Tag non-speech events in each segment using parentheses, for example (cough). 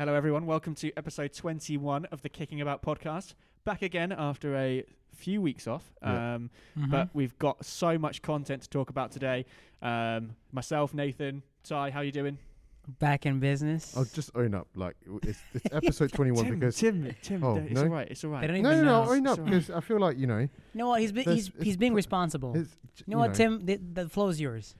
Hello, everyone. Welcome to episode 21 of the Kicking About podcast. Back again after a few weeks off, Yeah. um, Mhm. but we've got so much content to talk about today. Um, myself, Nathan, Ty, how you doing? back in business. I'll just own up. Like it's, (laughs) it's episode 21 Tim, because Tim, Tim, Oh, it's no? all right. It's all they no, no, no, own up Sorry. because I feel like you know. You know what? He's be, There's- he's it's he's being responsible. It's, j- you know what, Tim? The, the flow is yours.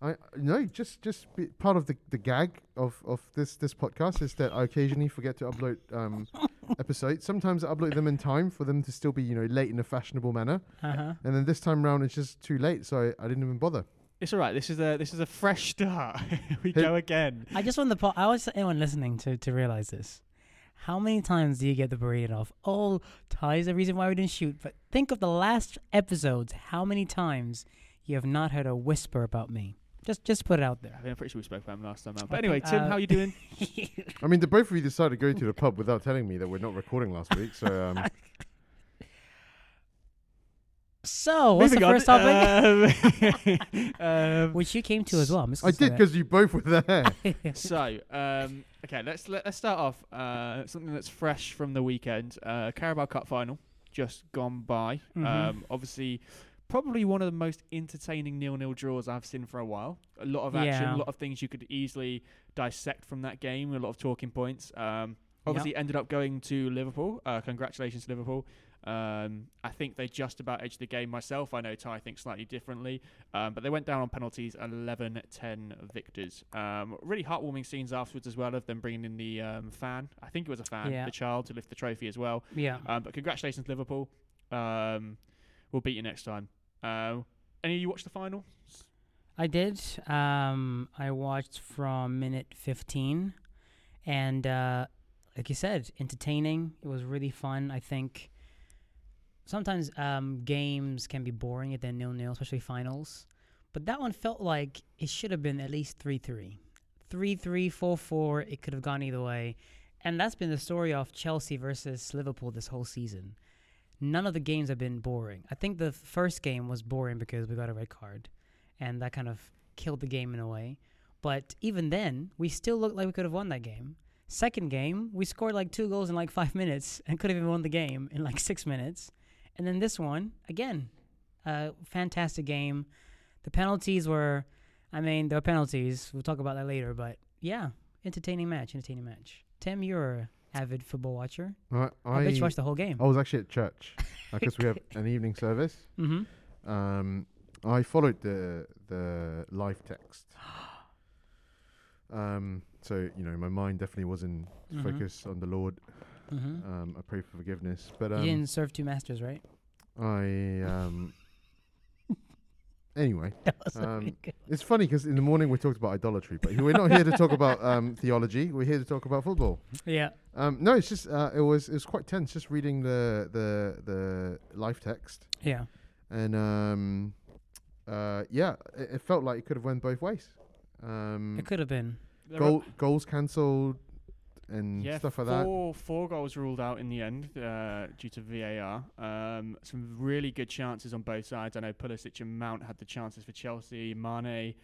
I no, just just be part of the, the gag of, of this this podcast is that I occasionally forget to upload um, (laughs) episodes. Sometimes I upload them in time for them to still be you know late in a fashionable manner, Uh huh. and then this time round it's just too late, so I, I didn't even bother. It's all right. This is a this is a fresh start. (laughs) we Hey. go again. I just want the po- I want anyone listening to to realize this. How many times do you get the berated off? Oh, Ty is the reason why we didn't shoot. But think of the last episodes. How many times you have not heard a whisper about me? Just just put it out there. I mean, I'm pretty sure we spoke about him last time out. But Okay, anyway, Tim, uh, how you doing? (laughs) I mean, the both of you decided to go to the pub without telling me that we're not recording last week, so um, (laughs) so what's the Moving on, first topic? (laughs) um, um, Which you came to as well. I'm just I gonna say did because you both were there. so, um, okay, let's let, let's start off uh, something that's fresh from the weekend. Uh, Carabao Cup final just gone by. Mhm. Um, obviously, probably one of the most entertaining nil-nil draws I've seen for a while. A lot of action, Yeah. a lot of things you could easily dissect from that game. A lot of talking points. Um, obviously, ended up going to Liverpool. Uh, congratulations, to Liverpool. Um, I think they just about edged the game myself. I know Ty thinks slightly differently, um, but they went down on penalties 11 10 victors. Um, really heartwarming scenes afterwards as well of them bringing in the um, fan. I think it was a fan, Yeah. the child, to lift the trophy as well. yeah. Um, but congratulations, Liverpool. Um, we'll beat you next time. Uh, any of you watch the final? I did. Um, I watched from minute 15, and uh, like you said, entertaining. It was really fun. I think sometimes um, games can be boring at their nil nil, especially finals. But that one felt like it should have been at least 3 3. 3 3, 4 4. It could have gone either way. And that's been the story of Chelsea versus Liverpool this whole season. None of the games have been boring. I think the first game was boring because we got a red card and that kind of killed the game in a way. But even then, we still looked like we could have won that game. Second game, we scored like two goals in like (laughs) five minutes and could have even won the game in like six minutes. And then this one, again, a fantastic game. The penalties were, I mean, there were penalties. We'll talk about that later. But yeah, entertaining match, entertaining match. Tim, you're avid football watcher. I, I, bet you watched the whole game. I was actually at church (laughs) because we have an evening service. Mm-hmm. Um, I followed the the live text. (gasps) Um, so you know, my mind definitely was in Mhm. focus on the Lord. Mm-hmm. Um, I pray for forgiveness, but you um, didn't serve two masters, right? I um. Anyway, (laughs) Um, it's funny because in the morning we talked about idolatry, but we're not here to talk about um, (laughs) theology. We're here to talk about football. Yeah. Um, no, it's just uh, it was it was quite tense just reading the the the live text, Yeah. and um, uh, yeah, it, it felt like it could have went both ways. Um, It could have been. Goal, goals cancelled and yeah, stuff like that. four, four goals ruled out in the end uh, due to VAR. Um, some really good chances on both sides. I know Pulisic and Mount had the chances for Chelsea. Mane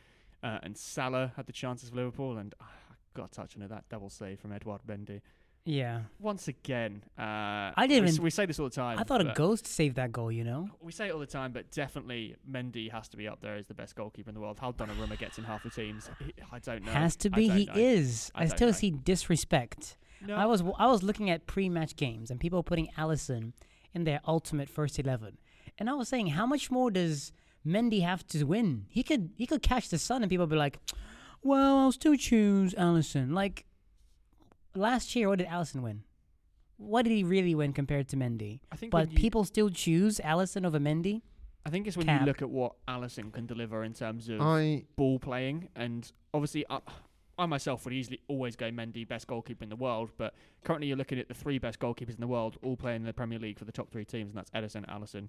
uh, and Salah had the chances for Liverpool. And uh, I got to touch on it, that double save from Edouard Mendy. Yeah. Once again, uh, I didn't we, even- we say this all the time. I thought a ghost saved that goal, you know? We say it all the time, but definitely Mendy has to be up there as the best goalkeeper in the world. How Donnarumma gets in half the teams, I don't know. Has to be. He know. is. I I, still know. see disrespect. No, I was I was looking at pre-match games and people putting Alisson in their ultimate first 11. And I was saying, how much more does Mendy have to win? He could he could catch the sun and people be like, "Well, I'll still choose Alisson." Like last year, what did Alisson win? What did he really win compared to Mendy? I think But you- people still choose Alisson over Mendy. I think it's when Cap. you look at what Alisson can deliver in terms of I ball playing, and obviously, I, I myself would easily always go Mendy, best goalkeeper in the world. But currently, you're looking at the three best goalkeepers in the world, all playing in the Premier League for the top three teams, and that's Ederson, Alisson,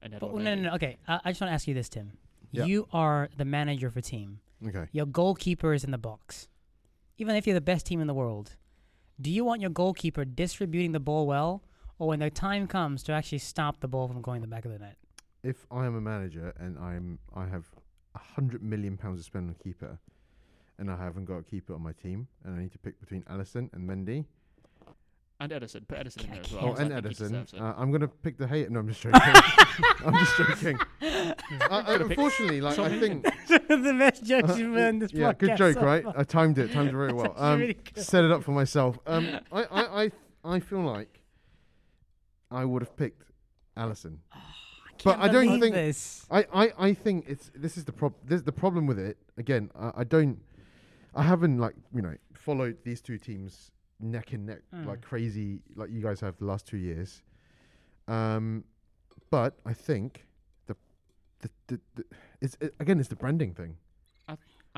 and Oh, Edouard no, no, no. Okay, I, I just want to ask you this, Tim. Yeah. You are the manager of a team. okay. Your goalkeeper is in the box. Even if you're the best team in the world, do you want your goalkeeper distributing the ball well, or when the time comes to actually stop the ball from going the back of the net? If I am a manager and I'm I have a hundred million pounds to spend on a keeper, and I haven't got a keeper on my team, and I need to pick between Alisson and Mendy. And Ederson. Put Ederson in there as well. Oh, and think Ederson. Uh, I'm gonna pick the hate. No, I'm just joking. (laughs) I'm just (laughs) joking. I, I, unfortunately, like I think, (laughs) the best jokes Uh, you've made in this yeah, good joke, so right? far. I timed it. Timed it very well. actually Um, really good. set it up for myself. Um, I, I, I, I feel like I would have picked Alisson. but Can't I don't think- this. I, I, I think it's this is the prob this the problem with it. Again, I, I don't I haven't like you know followed these two teams neck and neck Mm. like crazy like you guys have the last two years. Um, but I think the the, the, the it's it, again it's the branding thing. I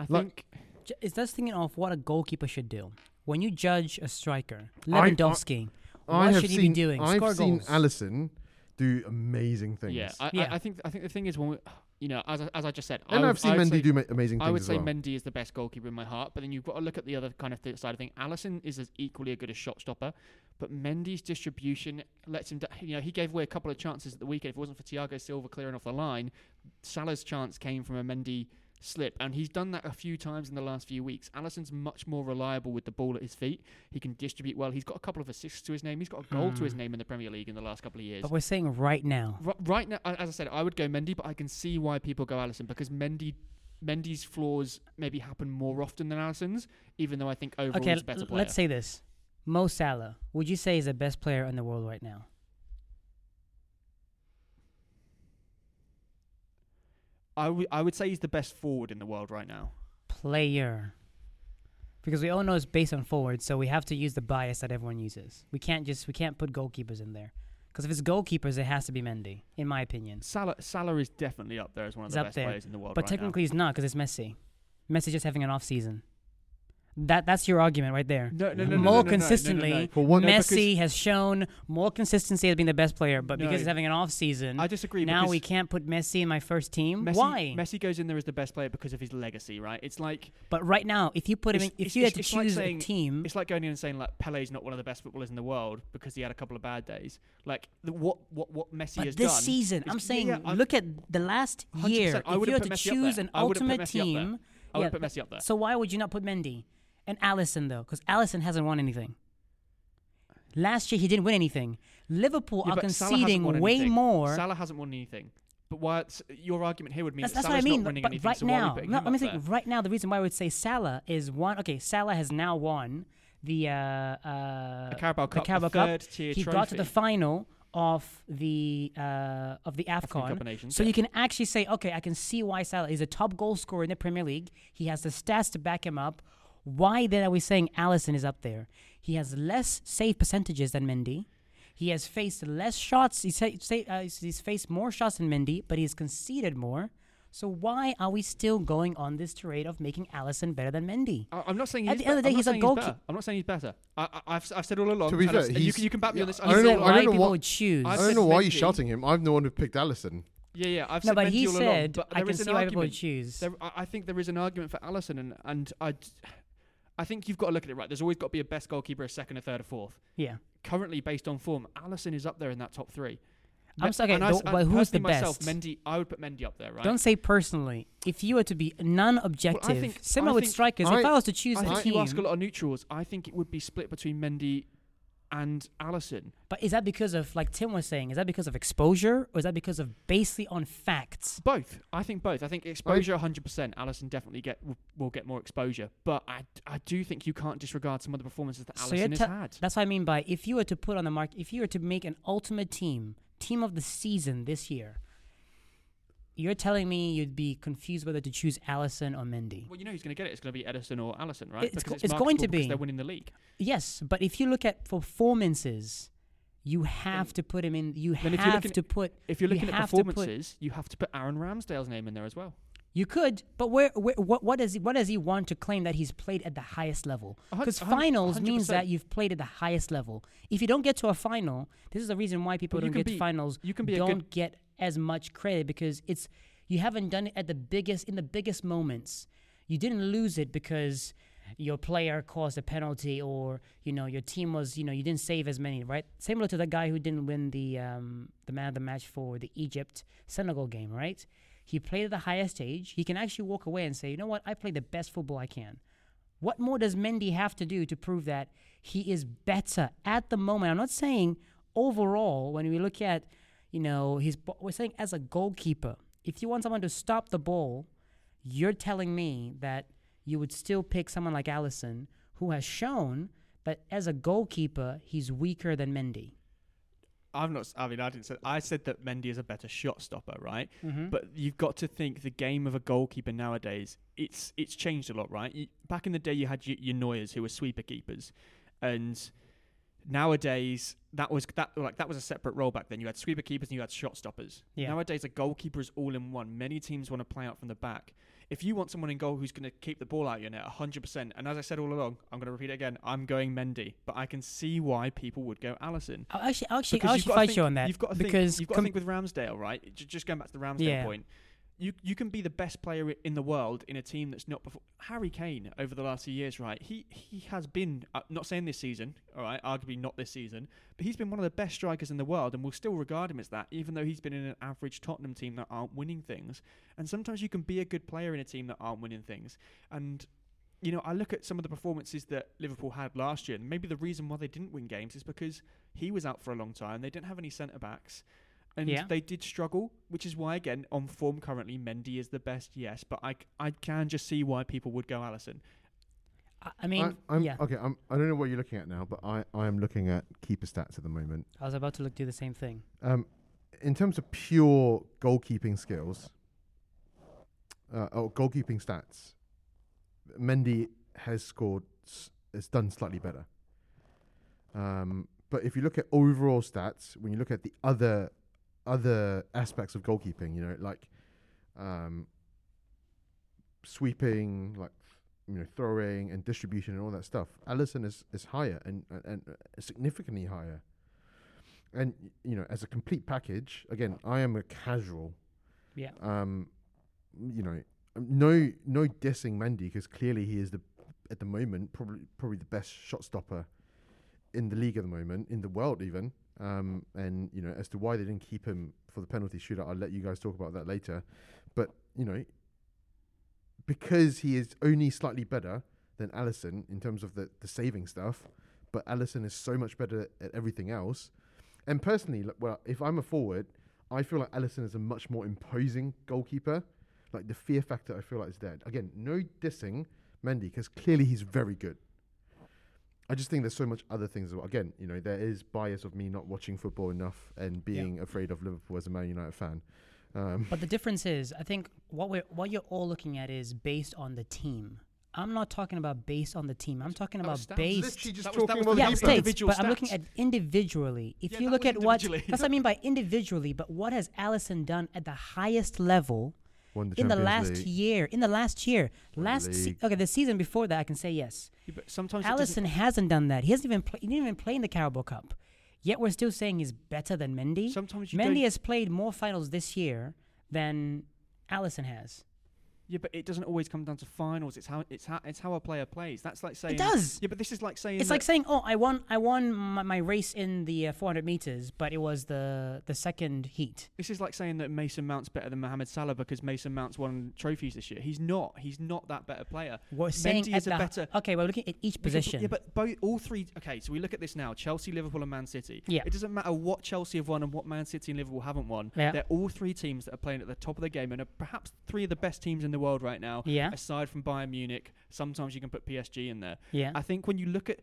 like- think J- Is this thinking of what a goalkeeper should do? When you judge a striker, I- I- Lewandowski, I what have should he seen be doing? I've Score seen goals. Alisson do amazing things. yeah, I, Yeah. I, I think I think the thing is when we, you know as I, as I just said, I and would, I've seen I Mendy say, do ma- amazing things I would say well. Mendy is the best goalkeeper in my heart, but then you've got to look at the other kind of th- side of thing. Alisson is as equally a good a shot stopper, but Mendy's distribution lets him. d you know, he gave away a couple of chances at the weekend. If it wasn't for Thiago Silva clearing off the line, Salah's chance came from a Mendy slip, and he's done that a few times in the last few weeks. Alisson's much more reliable with the ball at his feet. He can distribute well. He's got a couple of assists to his name. He's got a goal to his Hmm. name in the Premier League in the last couple of years. but we're saying right now. R- right now, as I said, I would go Mendy, but I can see why people go Alisson because Mendy, Mendy's flaws maybe happen more often than Alisson's, even though I think overall Okay, he's a better player. let's say this: Mo Salah, would you say is the best player in the world right now? I would I would say he's the best forward in the world right now. Player. Because we all know it's based on forwards, so we have to use the bias that everyone uses. We can't just we can't put goalkeepers in there. Because if it's goalkeepers, it has to be Mendy, in my opinion. Salah Salah is definitely up there as one of He's the best there, players in the world. But right technically, he's not because it's Messi. Messi just having an off season. That that's your argument right there. no, no, no, no, more no, no, no, no, consistently, no, no. For No, Messi has shown more consistency as being the best player, but because No. he's having an off season, I disagree. now we can't put Messi in my first team. Messi, Why? Messi goes in there as the best player because of his legacy, right? It's like But right now, if you put him in, if you had to it's like choose saying- a team, it's like going in and saying like Pele's not one of the best footballers in the world because he had a couple of bad days. Like the, what what what Messi but has this done. This season, is- I'm saying, yeah, I'm- look at the last year. If you had to choose an I would've put ultimate Messi up there. team, I would yeah, put Messi up there. so why would you not put Mendy and Alisson though? Because Alisson hasn't won anything. Last year he didn't win anything. Liverpool Yeah, are but Salah hasn't conceding way anything. more. Salah hasn't won anything. But why? Your argument here would mean That's, that that's what I Salah's mean. not winning But anything. right so why are we now, no, let me think. there? Right now, the reason why I would say Salah is one. Okay, Salah has now won the uh, uh, Carabao the Cup, Carabao a Cup. tier he trophy. got to the final of the uh, of the AFCON. So yeah. you can actually say, okay, I can see why Salah is a top goal scorer in the Premier League. He has the stats to back him up. Why then are we saying Alisson is up there? He has less save percentages than Mendy. He has faced less shots. He's, sa- sa- uh, he's faced more shots than Mendy, but he's conceded more. So why are we still going on this tirade of making Alisson better than Mendy? I- I'm not saying At he's the end of the day, I'm he's a saying goalkeeper. better. I'm not saying he's better. I, I, I've, s- I've said all along. To be fair, I've s- and you, can, you can back me on this. I You don't said know- I why don't know people what- would choose. I've don't know why you're shouting him. I'm the one who picked Alisson. Yeah, yeah. I've no, said but Mendy he all along, said, but I can see why people would choose. There, I I think there is an argument for Alisson, and and I, d- I think you've got to look at it right. There's always got to be a best goalkeeper, a second, a third, a fourth. yeah. Currently, based on form, Alisson is up there in that top three. I'm Me- sorry, and I though, s- but who's the personally myself, best? Mendy, I would put Mendy up there, right? Don't say personally. If you were to be non-objective, think- similar I with think- strikers, if I- I was to choose I a think team, you ask a lot of neutrals. I think it would be split between Mendy and Alisson. but is that because of, like Tim was saying, is that because of exposure or is that because of basically on facts? Both. I think both. I think exposure 100%. Alisson definitely get will, will get more exposure, but I, I do think you can't disregard some of the performances that So Alisson has had. That's what I mean by if you were to put on the mark, if you were to make an ultimate team, team of the season this year, you're telling me you'd be confused whether to choose Alisson or Mendy. Well, you know who's going to get it. It's going to be Ederson or Alisson, right? It's it's, it's going to because be. They're winning the league. Yes, but if you look at performances, you have Then- to put him in. You then if you're have to put. If you're You looking at have to put- performances, you have to put Aaron Ramsdale's name in there as well. You could, but where, where what, what does he what does he want to claim that he's played at the highest level? Because finals means 100%. that you've played at the highest level. If you don't get to a final, this is the reason why people don't get to be- finals. You can be a don't good. get as much credit because it's you haven't done it at the biggest in the biggest moments. You didn't lose it because your player caused a penalty or you know your team was you know you didn't save as many right? Similar to the guy who didn't win the um the man of the match for the Egypt Senegal game right? He played at the highest stage. He can actually walk away and say you know what? I played the best football I can. What more does Mendy have to do to prove that he is better at the moment? I'm not saying overall when we look at, you know, his we're saying as a goalkeeper, if you want someone to stop the ball, you're telling me that you would still pick someone like Alisson, who has shown that as a goalkeeper, he's weaker than Mendy. I'm not. I mean, I didn't say. I said that Mendy is a better shot stopper, right? Mm-hmm. But you've got to think the game of a goalkeeper nowadays. It's it's changed a lot, right? You, back in the day, you had your, your Neuers who were sweeper keepers, and nowadays that was that like that was a separate role back then. You had sweeper keepers and you had shot stoppers. Yeah. Nowadays, a goalkeeper is all in one. Many teams want to play out from the back. If you want someone in goal who's going to keep the ball out of your net 100%, and as I said all along, I'm going to repeat it again, I'm going Mendy, but I can see why people would go Alisson. I'll actually, I'll actually, Because I'll actually fight think- you on that You've got to because think, you've got com- to think with Ramsdale, right? Just going back to the Ramsdale Yeah. point. You you can be the best player in the world in a team that's not before Harry Kane over the last few years, right? He he has been uh, not saying this season, all right, arguably not this season, but he's been one of the best strikers in the world, and we'll still regard him as that, even though he's been in an average Tottenham team that aren't winning things. And sometimes you can be a good player in a team that aren't winning things, and you know, I look at some of the performances that Liverpool had last year, and maybe the reason why they didn't win games is because he was out for a long time. They didn't have any centre backs, and Yeah. they did struggle, which is why, again, on form currently, Mendy is the best, yes, but I, I can just see why people would go Alisson. I, I mean, I, I'm, yeah, Okay, I'm, I don't know what you're looking at now, but I, I am looking at keeper stats at the moment. I was about to look do the same thing. Um, in terms of pure goalkeeping skills, uh, or goalkeeping stats, Mendy has scored, s- has done slightly better. Um, but if you look at overall stats, when you look at the other other aspects of goalkeeping, you know, like um, sweeping, like you know, throwing and distribution and all that stuff, Alisson is is higher and and, uh, significantly higher. And you know, as a complete package, again, I am a casual. Yeah. Um, you know, no no dissing Mendy because clearly he is the at the moment probably probably the best shot stopper in the league at the moment in the world even. Um, and you know, as to why they didn't keep him for the penalty shootout, I'll let you guys talk about that later. But you know, because he is only slightly better than Alisson in terms of the the saving stuff, but Alisson is so much better at everything else. And personally, like, well, if I'm a forward, I feel like Alisson is a much more imposing goalkeeper. Like the fear factor, I feel like is there. Again, no dissing Mendy because clearly he's very good. I just think there's so much other things. as well. Again, you know, there is bias of me not watching football enough and being afraid of Liverpool as a Man United fan. Um, But the difference is, I think what we're what you're all looking at is based on the team. I'm not talking about based on the team. I'm talking That about stats. based. literally just That was- that talking was about the yeah, the keeper. states, Individual but I'm looking at individually. If Yeah, you look at what individually. that's what I mean by individually, but what has Alisson done at the highest level the in the last League. year? In the last year, last se- okay, the season before that, I can say yes. Yeah, sometimes Alisson hasn't done that. He hasn't even play, he didn't even play in the Carabao Cup. Yet we're still saying he's better than Mendy. Sometimes you Mendy has played more finals this year than Alisson has. Yeah, but it doesn't always come down to finals. It's how it's how it's how a player plays. That's like saying It does. Yeah, but this is like saying It's like saying, "Oh, I won, I won my, my race in the uh, 400 meters, but it was the the second heat." This is like saying that Mason Mount's better than Mohamed Salah because Mason Mount's won trophies this year. He's not. He's not that better player. We're saying Mendy at is a the better- okay. We're looking at each position. Yeah, but both all three. Okay, so we look at this now: Chelsea, Liverpool, and Man City. Yeah. It doesn't matter what Chelsea have won and what Man City and Liverpool haven't won. Yeah. They're all three teams that are playing at the top of the game and are perhaps three of the best teams in the world right now. yeah, Aside from Bayern Munich, sometimes you can put PSG in there. yeah. I think when you look at,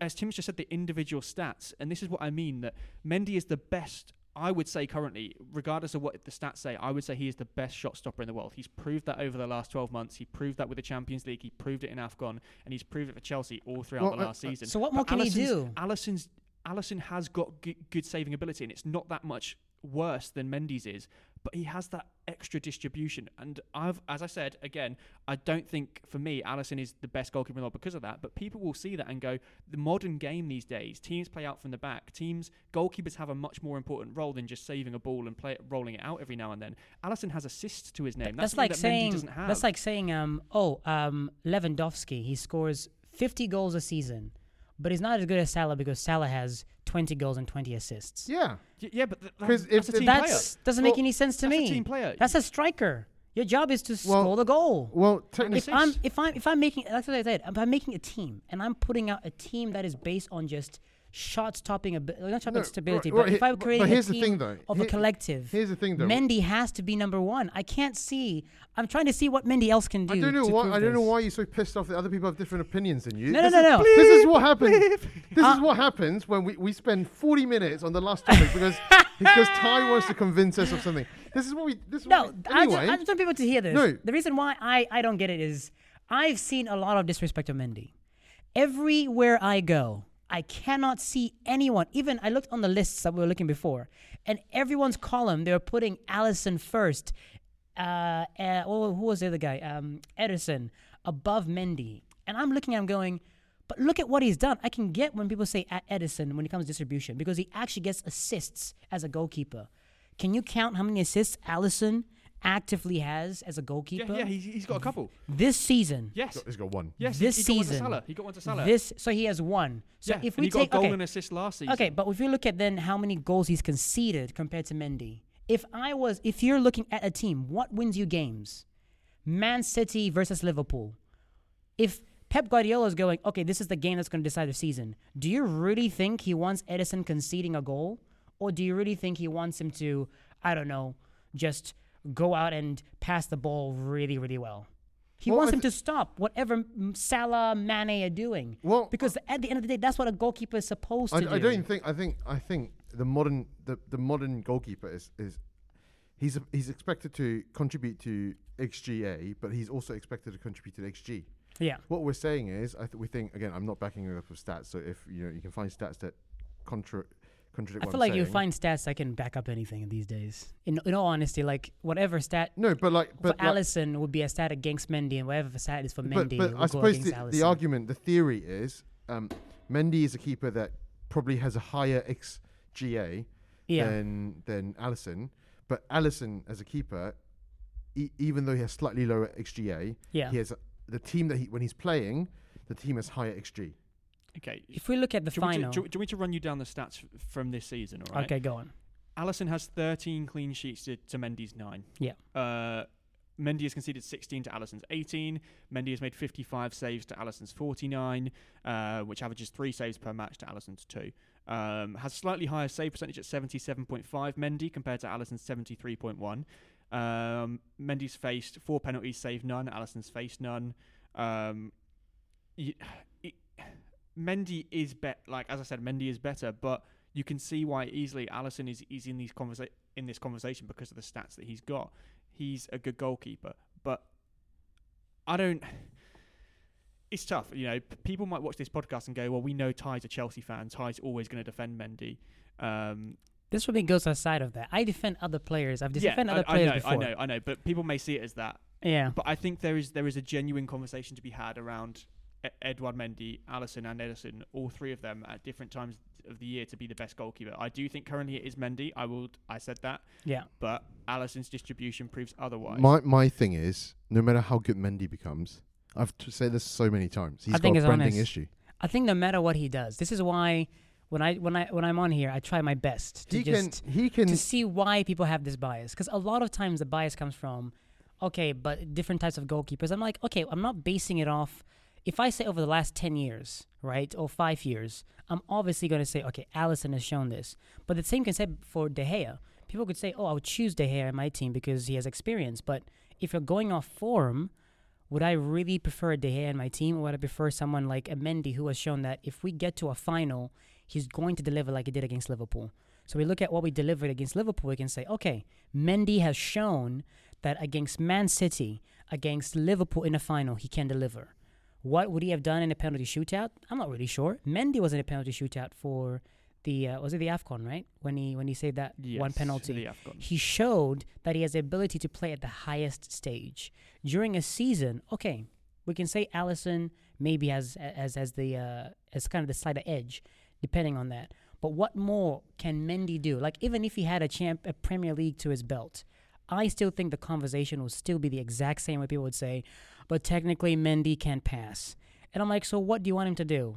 as Tim's just said, the individual stats, and this is what I mean that Mendy is the best. I would say currently, regardless of what the stats say, I would say he is the best shot stopper in the world. He's proved that over the last 12 months. He proved that with the Champions League. He proved it in AFCON, and he's proved it for Chelsea all throughout Well, the uh, last uh, season. so what more But can he do? Alisson's Alisson has got g- good saving ability, and it's not that much worse than Mendy's is, but he has that extra distribution. And I've, as I said again, I don't think for me Alisson is the best goalkeeper in the world because of that. But people will see that and go, the modern game these days, teams play out from the back. Teams goalkeepers have a much more important role than just saving a ball and play rolling it out every now and then. Alisson has assists to his name. that's, That's, like that saying doesn't have. that's like saying um oh um Lewandowski he scores 50 goals a season, but he's not as good as Salah because Salah has 20 goals and 20 assists. Yeah. Y- yeah, but th- that- 'Cause that's a the- team player. That's doesn't make any sense to That's me. a team player. That's a striker. Your job is to Well, score the goal. Well, technically, If I'm if I'm if I'm making that's what I said. If I'm making a team and I'm putting out a team that is based on just shot stopping ability, not shot No, stability, right, but if but- creating a team thing, though. of Here- a collective, here's the thing, though. Mendy has to be number one. I can't see. I'm trying to see what Mendy else can do. I don't know why. I don't know why you're so pissed off that other people have different opinions than you. No, no, this no, is, no. This is what happens. This Uh, is what happens when we, we spend 40 minutes on the last topic because (laughs) because Ty wants to convince us of something. This is what we. This No, what we, I, just. I just want people to hear this. No. The reason why I, I don't get it is I've seen a lot of disrespect of Mendy. Everywhere I go, I cannot see anyone. Even I looked on the lists that we were looking before, and everyone's column they were putting Alisson first. Uh, uh who was the other guy? Um, Ederson above Mendy, and I'm looking him going, but look at what he's done. I can get when people say at Ederson when it comes to distribution because he actually gets assists as a goalkeeper. Can you count how many assists Alisson actively has as a goalkeeper yeah, he's, he's got a couple. this season? Yes, He's got one. yes. this he, he got one to season, Salah. He got one to Salah. This so he has one. So yeah, if we he got take a goal okay, and assist last season. okay, but if we look at then how many goals he's conceded compared to Mendy, if I was if you're looking at a team, what wins you games? Man City versus Liverpool. If Pep Guardiola is going, okay, this is the game that's going to decide the season. Do you really think he wants Ederson conceding a goal, or do you really think he wants him to, I don't know, just go out and pass the ball really, really well? He Well, wants him to stop whatever Salah, Mane are doing. Well, Because uh, at the end of the day, that's what a goalkeeper is supposed I, to do. I don't think. I think. I think the modern the, the modern goalkeeper is is he's a, he's expected to contribute to xGA, but he's also expected to contribute to xG. Yeah. What we're saying is, I th- we think again. I'm not backing it up with stats. So if you know, you can find stats that contra- contradict. I feel like you saying. find stats that can back up anything these days. In, in all honesty, like whatever stat no, but like, for but like, Alisson would be a stat against Mendy, and whatever stat is for but, Mendy but I go suppose the, the argument, the theory is, um, Mendy is a keeper that probably has a higher xGA yeah. than than Alisson. But Alisson as a keeper, e- even though he has slightly lower xGA, yeah. he has a, the team that he when he's playing, the team has higher xG. Okay. If we look at the do, you want me to, final, do, you- do you want me to run you down the stats from this season? All right. okay, go on. Alisson has 13 clean sheets to, to Mendy's nine. Yeah. Uh, Mendy has conceded 16 to Alisson's 18. Mendy has made 55 saves to Alisson's 49, uh, which averages three saves per match to Alisson's two. Um, has slightly higher save percentage at 77.5 Mendy compared to Alisson's 73.1. Um, Mendy's faced four penalties, saved none. Alisson's faced none. Um, Mendy is bet like as I said, Mendy is better, but you can see why easily Alisson is, is in these conversa- in this conversation because of the stats that he's got. He's a good goalkeeper, but I don't. It's tough, you know. p- People might watch this podcast and go, "Well, we know Ty's a Chelsea fan. Ty's always going to defend Mendy." Um, This for be goes outside of that. I defend other players. I've yeah, defended I, other I players know, before. I know, I know. But people may see it as that. Yeah. But I think there is there is a genuine conversation to be had around E- Edouard Mendy, Alisson, and Ederson, all three of them at different times of the year to be the best goalkeeper. I do think currently it is Mendy. I will. I said that, Yeah. but Allison's distribution proves otherwise. My my thing is, no matter how good Mendy becomes, I've to say this so many times. He's I think got it's a branding honest. issue. I think no matter what he does, this is why when I when I when I'm on here, I try my best to He just can he can to see why people have this bias. Because a lot of times the bias comes from, okay, but different types of goalkeepers. I'm like, okay, I'm not basing it off. If I say over the last 10 years, right, or five years, I'm obviously going to say, okay, Alisson has shown this. But the same can say for De Gea. People could say, oh, I would choose De Gea in my team because he has experience. But if you're going off form, would I really prefer De Gea in my team, or would I prefer someone like Mendy who has shown that if we get to a final, he's going to deliver like he did against Liverpool? So we look at what we delivered against Liverpool, we can say, okay, Mendy has shown that against Man City, against Liverpool in a final, he can deliver. What would he have done in a penalty shootout? I'm not really sure. Mendy was in a penalty shootout for the uh, was it the Afcon, right? When he when he saved that one penalty he showed that he has the ability to play at the highest stage during a season. Okay, we can say Alisson maybe has as as the uh, as kind of the slighter edge, depending on that. But what more can Mendy do? Like even if he had a champ a Premier League to his belt, I still think the conversation will still be the exact same way people would say, but technically Mendy can't pass. And I'm like, so what do you want him to do?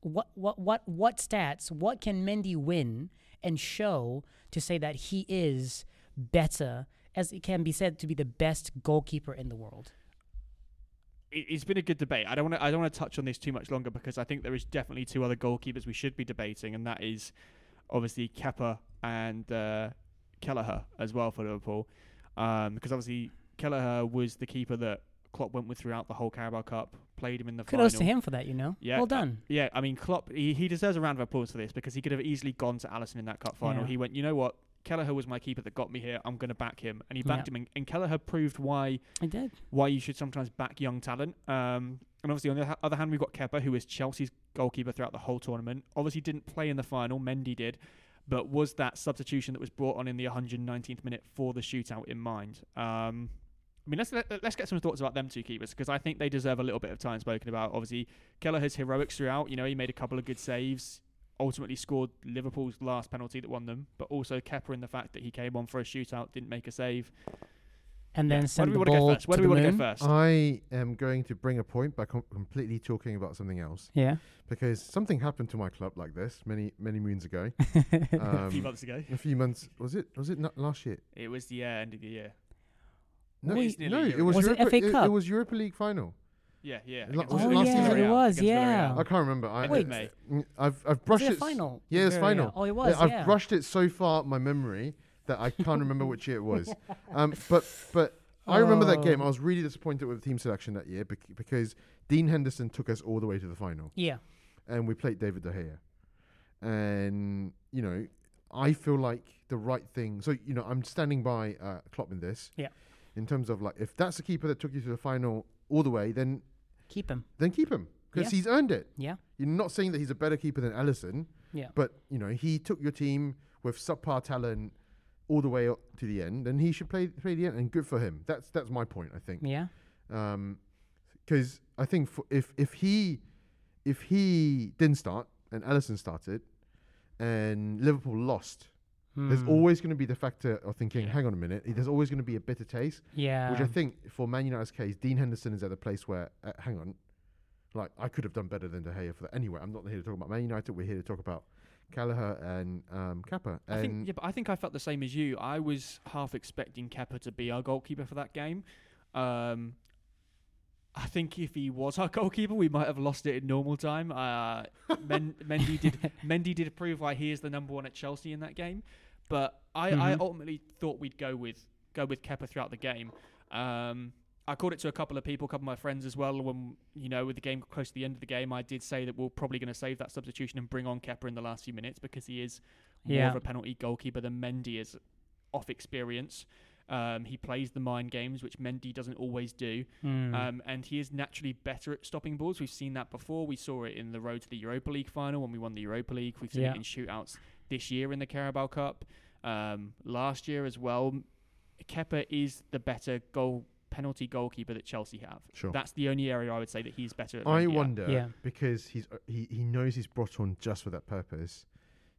What what what what stats? What can Mendy win and show to say that he is better as it can be said to be the best goalkeeper in the world? it, it's been a good debate. I don't want to. I don't want to touch on this too much longer because I think there is definitely two other goalkeepers we should be debating, and that is obviously Kepa and uh, Kelleher as well for Liverpool, um, because obviously Kelleher was the keeper that Klopp went with throughout the whole Carabao Cup, played him in the Kudos final. Kudos to him for that, you know. Yeah, well uh, done. Yeah, I mean Klopp, he, he deserves a round of applause for this because he could have easily gone to Alisson in that cup final. Yeah. He went, you know what, Kelleher was my keeper that got me here. I'm going to back him, and he backed Yeah. him. And, and Kelleher proved why I did. why you should sometimes back young talent. Um, and obviously, on the ha- other hand, we've got Kepa, who is Chelsea's goalkeeper throughout the whole tournament. Obviously, didn't play in the final. Mendy did, but was that substitution that was brought on in the 119th minute for the shootout in mind. Um, I mean, let's let, let's get some thoughts about them two keepers because I think they deserve a little bit of time spoken about. Obviously, Kelleher's heroics throughout. You know, he made a couple of good saves. Ultimately, scored Liverpool's last penalty that won them, but also Kepa in the fact that he came on for a shootout, didn't make a save. And Yeah. then Where send do the we want to go first? Where do we want to go first? I am going to bring a point by com- completely talking about something else Yeah. because something happened to my club like this many many moons ago. (laughs) a Um, few months ago. a few months was it? Was it not last year? It was the uh, end of the year. No, It's it- no, it was, Was it Europa, FA it, Cup? was Europa League final. Yeah, yeah. Lo- against was it Villarreal. last season? It was, yeah. I can't remember. I, Wait. May. I've I've Was brushed it it. final? Yeah, it's final. yeah. Oh, it was. Yeah, I've brushed it so far out my memory that I can't remember which year it was. (laughs) Um, but but I remember that game. I Oh. was really disappointed with the team selection that year bec- because Dean Henderson took us all the way to the final, Yeah. and we played David De Gea. And you know, I feel like the right thing. So you know, I'm standing by uh, Klopp in this. Yeah. In terms of like, if that's the keeper that took you to the final all the way, then Keep him. then keep him because Yeah. he's earned it. Yeah. You're not saying that he's a better keeper than Alisson, Yeah. but you know he took your team with subpar talent all the way up to the end, and he should play play the end. And good for him. That's that's my point. I think Yeah. Um, because I think for, if if he if he didn't start and Alisson started and Liverpool lost, there's Hmm. always going to be the factor of thinking, hang on a minute, there's always going to be a bitter taste. Yeah. which I think for Man United's case, Dean Henderson is at a place where, uh, hang on, like I could have done better than De Gea for that. Anyway, I'm not here to talk about Man United. We're here to talk about Kelleher and um, Kepa. I think, yeah, but I think I felt the same as you. I was half expecting Kepa to be our goalkeeper for that game. Um, I think if he was our goalkeeper, we might have lost it in normal time. Uh, (laughs) Men- Mendy did Mendy did prove why he is the number one at Chelsea in that game. But I, I Mhm. ultimately thought we'd go with go with Kepa throughout the game. Um, I called it to a couple of people, a couple of my friends as well. When you know, with the game close to the end of the game, I did say that we're probably going to save that substitution and bring on Kepa in the last few minutes because he is more Yeah. of a penalty goalkeeper than Mendy is off experience. Um, he plays the mind games, which Mendy doesn't always do, Hmm. um, and he is naturally better at stopping balls. We've seen that before. We saw it in the road to the Europa League final when we won the Europa League. We've seen Yeah. it in shootouts this year in the Carabao Cup, um, last year as well. Kepa is the better goal penalty goalkeeper that Chelsea have. Sure. That's the only area I would say that he's better. At I wonder Yeah. because he's uh, he he knows he's brought on just for that purpose.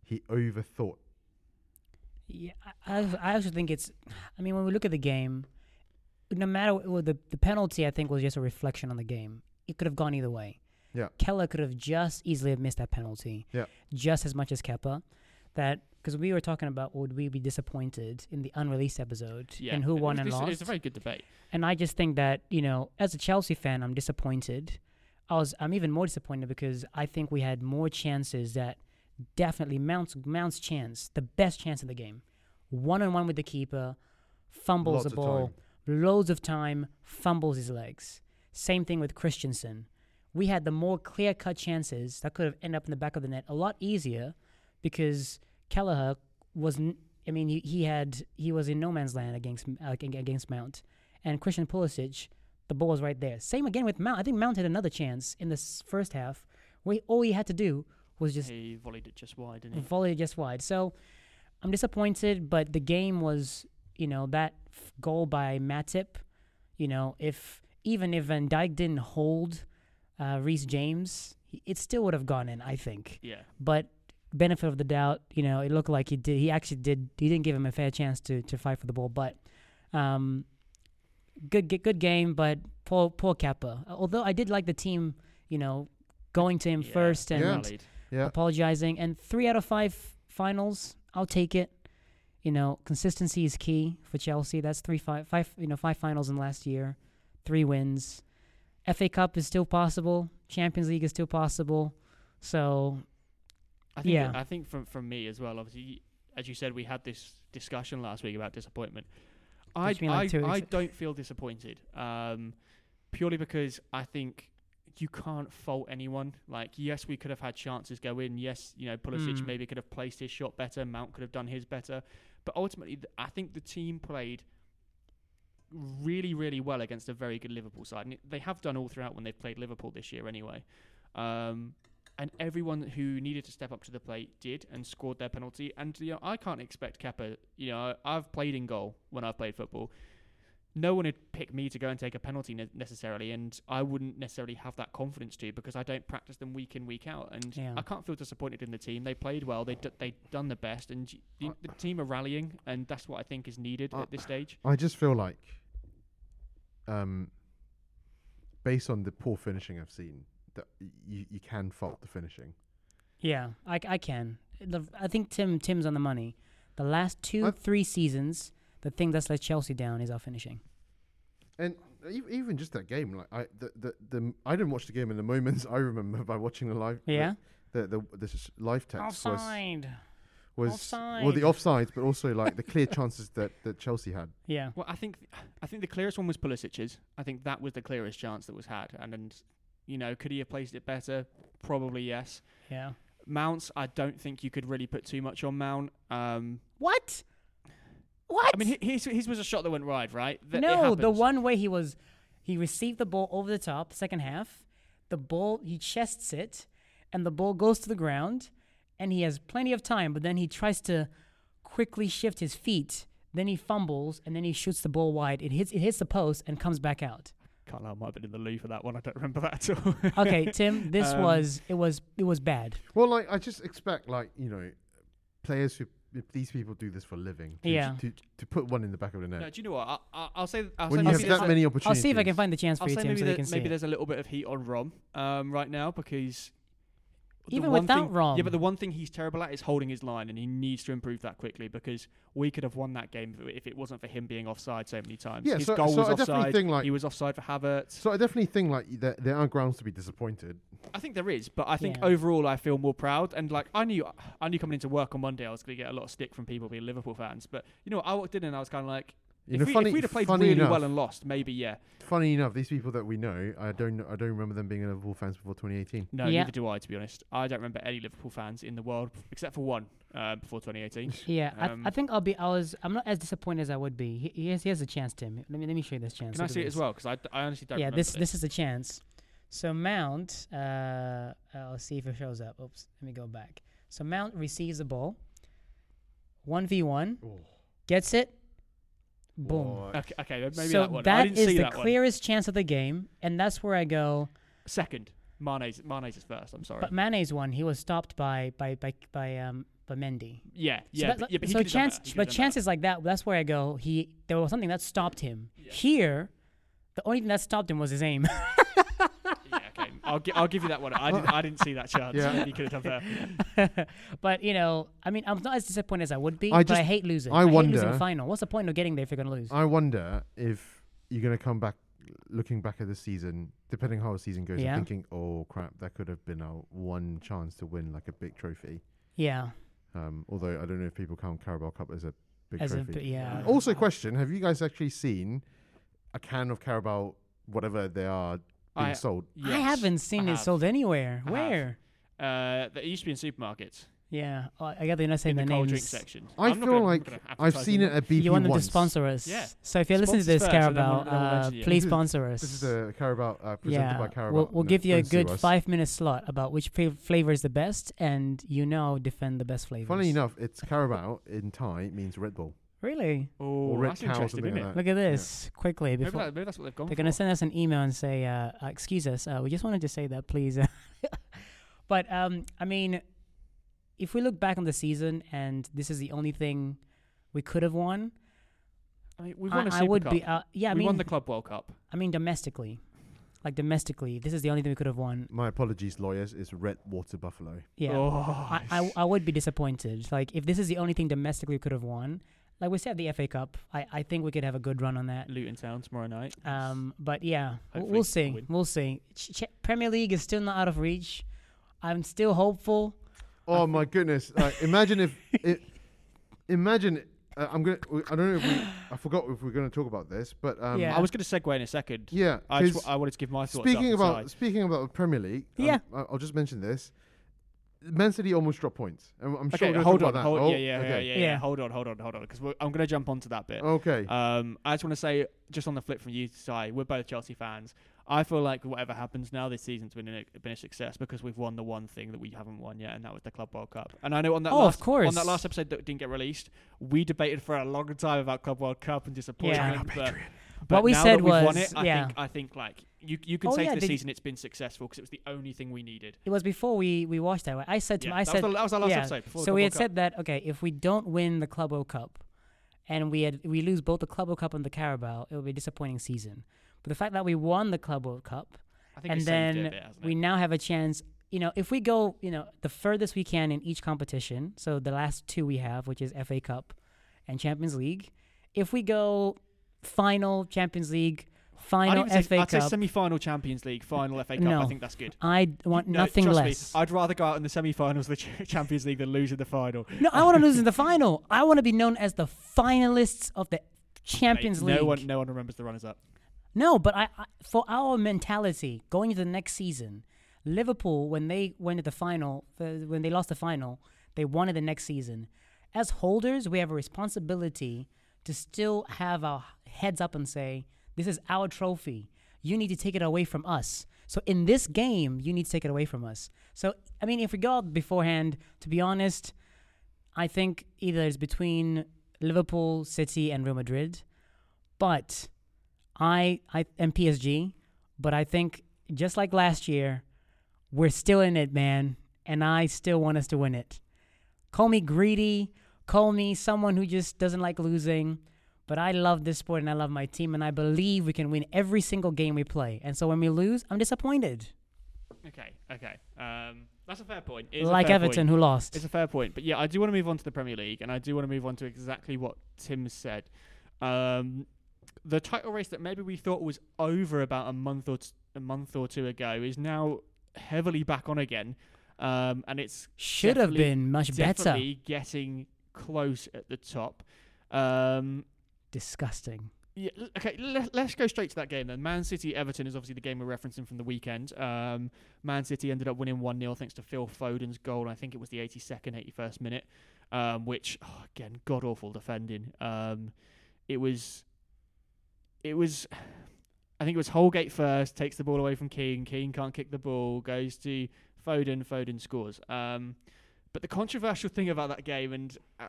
He overthought. Yeah, I, I I also think it's. I mean, when we look at the game, no matter what, well, the the penalty, I think was just a reflection on the game. It could have gone either way. Yeah. Kelleher could have just easily have missed that penalty. Yeah. Just as much as Kepa. That because we were talking about would we be disappointed in the unreleased episode Yeah, and who it won was- and it's, lost. It's a very good debate. And I just think that you know, as a Chelsea fan, I'm disappointed. I was, I'm even more disappointed because I think we had more chances that definitely Mount's Mount's chance, the best chance in the game, one on one with the keeper, fumbles the ball, loads of time, fumbles his legs. Same thing with Christensen. We had the more clear cut chances that could have ended up in the back of the net a lot easier because Kelleher was. N- I mean, he, he had he was in no man's land against uh, against Mount, and Christian Pulisic, the ball was right there. Same again with Mount. I think Mount had another chance in the first half where all he had to do was just He volleyed it just wide, didn't he? volley it just wide. So I'm disappointed, but the game was, you know, that f- goal by Matip. You know, if even if Van Dijk didn't hold uh, Reece James, he- it still would have gone in. I think. Yeah. But benefit of the doubt, you know, it looked like he did. He actually did. He didn't give him a fair chance to to fight for the ball. But um, good good good game, but poor poor Kepa. Although I did like the team, you know, going to him Yeah, first and Yeah. Rallied. Yeah. apologizing. And three out of five finals, I'll take it. You know, consistency is key for Chelsea. That's three, five, five, you know, five finals in last year, three wins. FA Cup is still possible. Champions League is still possible. So, I think Yeah. I think from from me as well. Obviously, as you said, we had this discussion last week about disappointment. I like I, I don't feel disappointed. Um, purely because I think you can't fault anyone. Like, yes, we could have had chances go in. Yes, you know, Pulisic Mm. maybe could have placed his shot better. Mount could have done his better. But ultimately, th- I think the team played really, really well against a very good Liverpool side. And they have done all throughout when they've played Liverpool this year anyway. Um, and everyone who needed to step up to the plate did and scored their penalty. And you know, I can't expect Kepa. You know, I've played in goal when I've played football. No one would pick me to go and take a penalty ne- necessarily, and I wouldn't necessarily have that confidence to because I don't practice them week in week out. And Yeah. I can't feel disappointed in the team. They played well. They d- they done the best, and y- the, the team are rallying, and that's what I think is needed Uh, at this stage. I just feel like, um, based on the poor finishing I've seen, that you you can fault the finishing. yeah, I, I can. The, I think Tim Tim's on the money. The last 2 I- three seasons, the thing that's let Chelsea down is our finishing. And even just that game, like I the, the the I didn't watch the game in the moments I remember by watching the live. Yeah. The the, the, s- live text was Offside. was well the offsides, but also like the clear chances that that Chelsea had. Yeah. Well, I think I think the clearest one was Pulisic's. I think that was the clearest chance that was had, and and you know, could he have placed it better? Probably yes. Yeah. Mounts, I don't think you could really put too much on Mount. Um, What? What? I mean, hi- his his was a shot that went wide, right? Th- no, the one way he was, he received the ball over the top, second half. The ball, he chests it, and the ball goes to the ground, and he has plenty of time, but then he tries to quickly shift his feet. Then he fumbles, and then he shoots the ball wide. It hits, it hits the post and comes back out. Can't lie, I might have been in the loo for that one. I don't remember that at all. (laughs) Okay, Tim, this Um, was it was it was bad. Well, like I just expect like you know, players who if these people do this for a living. To, Yeah. To, to put one in the back of the net no, do you know what? I, I, I'll say. I'll when say you have see- there's that a- many I'll see if I can find the chance for I'll you, say Tim, maybe, so you that, can see maybe it. there's a little bit of heat on Rom um, right now because the Even without thing, Rom. yeah, but the one thing he's terrible at is holding his line, and he needs to improve that quickly because we could have won that game if it- wasn't for him being offside so many times. Yeah, his so- goal so was I definitely offside. think, like- he was offside for Havertz. So I definitely think like there, there are grounds to be disappointed. I think there is, but I think Yeah. overall I feel more proud. And like I knew, I knew coming into work on Monday I was going to get a lot of stick from people being Liverpool fans. But you know, what, I walked in and I was kind of like, You if, know, we, funny, if we'd have played funny really enough, well and lost, maybe yeah. funny enough, these people that we know, I don't, I don't remember them being Liverpool fans before 2018. No, Yeah. neither do I. To be honest, I don't remember any Liverpool fans in the world except for one uh, before 2018. (laughs) Yeah, Um, I, I think I'll be. I was. I'm not as disappointed as I would be. He, he has. He has a chance, Tim. Let me. Let me show you this chance. Can I Look at see it as well? Because I, I honestly don't. yeah, remember this this is a chance. So Mount, uh, I'll see if it shows up. Oops, let me go back. So Mount receives the ball. One v one, gets it. Boom. What? Okay, okay, maybe so that one. I didn't is see the that one. clearest chance of the game, and that's where I go. Second, Mane's Mane's is first. I'm sorry. But Mane's one, he was stopped by by by by um by Mendy. yeah, So yeah, that- but, yeah, but he so could've done chance. He but could've done better. chances like that, that's where I go. He there was something that stopped him. Yeah. Here, the only thing that stopped him was his aim. (laughs) Yeah, okay. I'll, gi- I'll give you that one. I didn't, I didn't see that chance. Yeah. Maybe he could have done better. (laughs) but you know, I mean, I'm not as disappointed as I would be. I but I just- hate losing. I hate losing wonder- final. What's the point of getting there if you're gonna lose? I wonder if you're going to come back, looking back at the season, depending how the season goes, Yeah. and thinking, oh crap, that could have been our one chance to win like a big trophy. yeah, Um, although I don't know if people count Carabao Cup as a big as a trophy. b- yeah. Also, question: Have you guys actually seen a can of Carabao, whatever they are, being I- sold? I haven't seen I it have. sold anywhere. I. Where? Uh, they used to be in supermarkets Yeah, oh, I got to not saying in the the cold names. drink section. I I'm not feel gonna- I'm like gonna I've advertise seen them. it at BP You want them once. to sponsor us? Yeah. So if you're listening to Sponsors this, first, and then we'll- Carabao, then we'll uh, mention you. please This is- sponsor us. This is a Carabao uh, presented yeah, by Carabao. we'll, we'll No, give you a don't sue good us. five minute slot about which fa- flavor is the best, and you know, defend the best flavors. Funny enough, it's Carabao in Thai means Red Bull. Really. Oh, Or Red that's Cow interesting, something isn't like? Look at this quickly Maybe, before that, maybe that's what they've gone they're gonna send us an email and say, uh, uh, "Excuse us, uh, we just wanted to say that, please." (laughs) but um, I mean, if we look back on the season and this is the only thing we could have won, I mean, we've I, won a I Super would Cup. be. Uh, yeah, I we mean, won the Club World Cup. I mean domestically. like domestically, this is the only thing we could have won. My apologies, lawyers. It's Red Water Buffalo. Yeah, Oh, I, I I would be disappointed. Like if this is the only thing domestically we could have won, like we said, the FA Cup. I I think we could have a good run on that. Luton Town tomorrow night. Um, but yeah, Hopefully we'll see. win. We'll see. Ch- Ch- Premier League is still not out of reach. I'm still hopeful. Oh my goodness! Like, (laughs) imagine if it. Imagine. Uh, I'm gonna. I don't know if we. I forgot if we're gonna talk about this, but um, Yeah. I was going to segue in a second. yeah. I, just, 'cause w- I wanted to give my thoughts. speaking about Sai. speaking about the Premier League, um, Yeah. I- I'll just mention this. Man City almost dropped points. and I'm sure Okay, we're hold on. about Hold, that. Oh, yeah, yeah, yeah, okay. yeah, Yeah. yeah. Hold on, hold on, hold on, because I'm going to jump onto that bit. Okay. Um, I just want to say, just on the flip from you, Si, we're both Chelsea fans. I feel like whatever happens now, this season's been a, been a success because we've won the one thing that we haven't won yet, and that was the Club World Cup. And I know on that Oh, of last course. on that last episode that didn't get released, we debated for a long time about Club World Cup and disappointment. But, but What we said that we've won was- it, I yeah. think I think like you you can Oh, say yeah, for the season it's been successful because it was the only thing we needed. It was before we we watched that. I said to Yeah, him, I that, said was the, that was our last yeah. episode. Before so we had Cup. said that okay, if we don't win the Club World Cup, and we had we lose both the Club World Cup and the Carabao, it will be a disappointing season. But the fact that we won the Club World Cup, I think and it it a then bit, we now have a chance. You know, if we go, you know, the furthest we can in each competition. So the last two we have, which is FA Cup and Champions League. If we go final Champions League, final even say, FA I'd say Cup, semi-final Champions League, final FA Cup. I think that's good. I want No, nothing trust less. Me, I'd rather go out in the semi-finals of the (laughs) Champions League than lose in the final. No, I want to lose in the (laughs) final. I want to be known as the finalists of the Champions Mate, League. No one, no one remembers the runners-up. No, but I, I for our mentality going into the next season, Liverpool when they went to the final, uh, when they lost the final, they wanted the next season. As holders, we have a responsibility to still have our heads up and say, "This is our trophy. You need to take it away from us." So in this game, you need to take it away from us. So I mean, if we go out beforehand, to be honest, I think either it's between Liverpool, City, and Real Madrid, but I I am PSG, but I think just like last year, we're still in it, man, and I still want us to win it. Call me greedy, call me someone who just doesn't like losing, but I love this sport and I love my team and I believe we can win every single game we play. And so when we lose, I'm disappointed. Okay, okay. Um, that's a fair point. Like fair Everton point. who lost. It's a fair point. But yeah, I do want to move on to the Premier League, and I do want to move on to exactly what Tim said. Um, the title race that maybe we thought was over about a month or t- a month or two ago is now heavily back on again, um, and it's Should have been much better. definitely getting close at the top. Um, Disgusting. yeah, okay, let, let's go straight to that game then. Man City Everton is obviously the game we're referencing from the weekend. Um, Man City ended up winning 1 0 thanks to Phil Foden's goal. I think it was the 82nd, 81st minute, um, which, oh, again, god awful defending. Um, it was. It was. I think it was Holgate first, takes the ball away from Keane. Keane can't kick the ball, goes to Foden. Foden scores. Um, but the controversial thing about that game, and uh,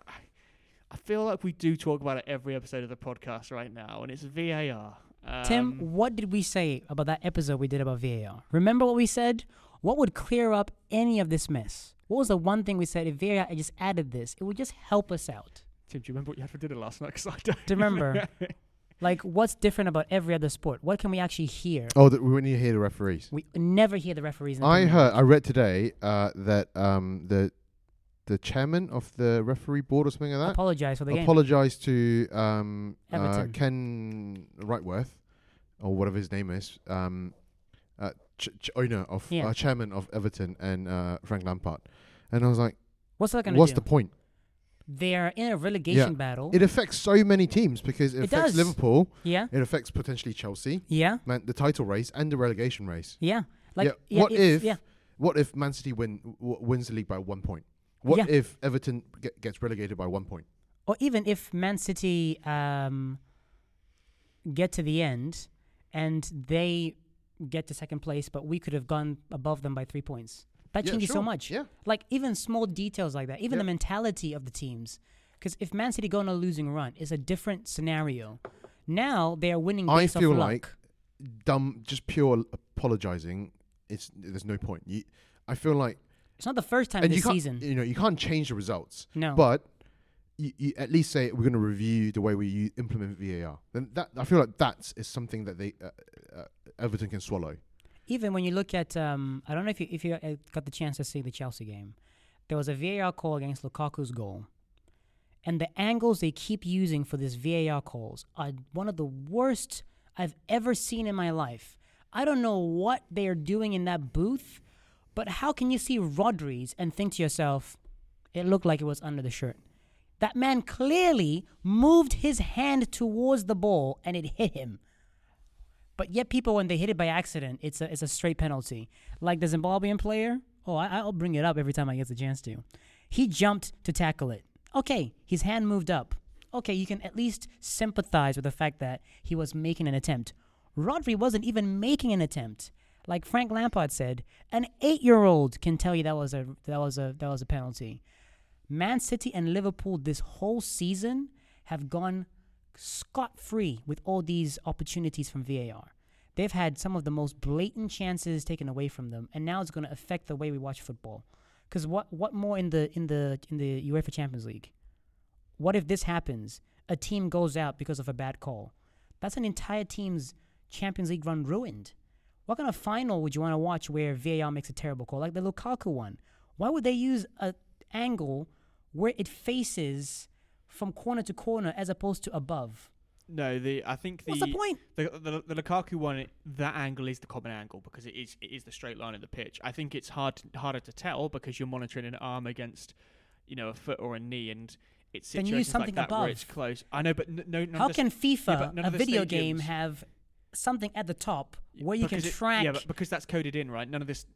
I feel like we do talk about it every episode of the podcast right now, and it's VAR. Um, Tim, what did we say about that episode we did about VAR? Remember what we said? What would clear up any of this mess? What was the one thing we said if VAR just added this? It would just help us out. Tim, do you remember what you had for dinner last night? (laughs) 'Cause I don't. Do you remember? (laughs) Like, what's different about every other sport? What can we actually hear? Oh, that we need to hear the referees. We never hear the referees. In the I heard. League. I read today uh, that um, the the chairman of the referee board or something like that Apologize for the game. apologized to um, uh, Everton. Ken Rightworth or whatever his name is, um, uh, ch- ch- owner of Yeah. uh, chairman of Everton and uh, Frank Lampard. And I was like, What's that going to what's do? the point? They're in a relegation battle. It affects so many teams because it, It affects does. Liverpool, yeah, it affects potentially Chelsea, yeah, man, the title race and the relegation race. yeah. Like, yeah. yeah, what if, Yeah, what if Man City win w- wins the league by one point? What Yeah. if Everton get, gets relegated by one point? or even if Man City um, get to the end and they get to second place, but we could have gone above them by three points. That Yeah, changes so much. Yeah. Like even small details like that, even the mentality of the teams. Because if Man City go on a losing run, it's a different scenario. Now they are winning I feel like. Dumb, just pure apologizing. It's there's no point. You, I feel like It's not the first time and this you season. you know, you can't change the results. no. But you, you at least say we're going to review the way we implement VAR. Then that I feel like that is something that they uh, uh, Everton can swallow. Even when you look at, um, I don't know if you if you uh, got the chance to see the Chelsea game, there was a VAR call against Lukaku's goal, and the angles they keep using for this VAR calls are one of the worst I've ever seen in my life. I don't know what they are doing in that booth, but how can you see Rodri's and think to yourself, it looked like it was under the shirt? That man clearly moved his hand towards the ball and it hit him. But yet, people, when they hit it by accident, it's a, it's a straight penalty. Like the Zimbabwean player, oh, I, I'll bring it up every time I get the chance to. He jumped to tackle it. Okay, his hand moved up. Okay, you can at least sympathize with the fact that he was making an attempt. Rodri wasn't even making an attempt. Like Frank Lampard said, an eight-year-old can tell you that was a that was a that was a penalty. Man City and Liverpool this whole season have gone scot free with all these opportunities from VAR. They've had some of the most blatant chances taken away from them, and now it's going to affect the way we watch football. Because what what more in the in the in the UEFA Champions League? What if this happens? A team goes out because of a bad call. That's an entire team's Champions League run ruined. What kind of final would you want to watch where VAR makes a terrible call, like the Lukaku one? Why would they use an angle where it faces from corner to corner as opposed to above? No, the I think the What's the point? The, the, the Lukaku one, it, that angle is the common angle because it is it is the straight line of the pitch. I think it's hard harder to tell because you're monitoring an arm against, you know, a foot or a knee, and it's Then situations use something like that where it's above. close. I know, but no, none How can FIFA, none a video game, have something at the top where you can because it- track? yeah, but because that's coded in, right? None of this.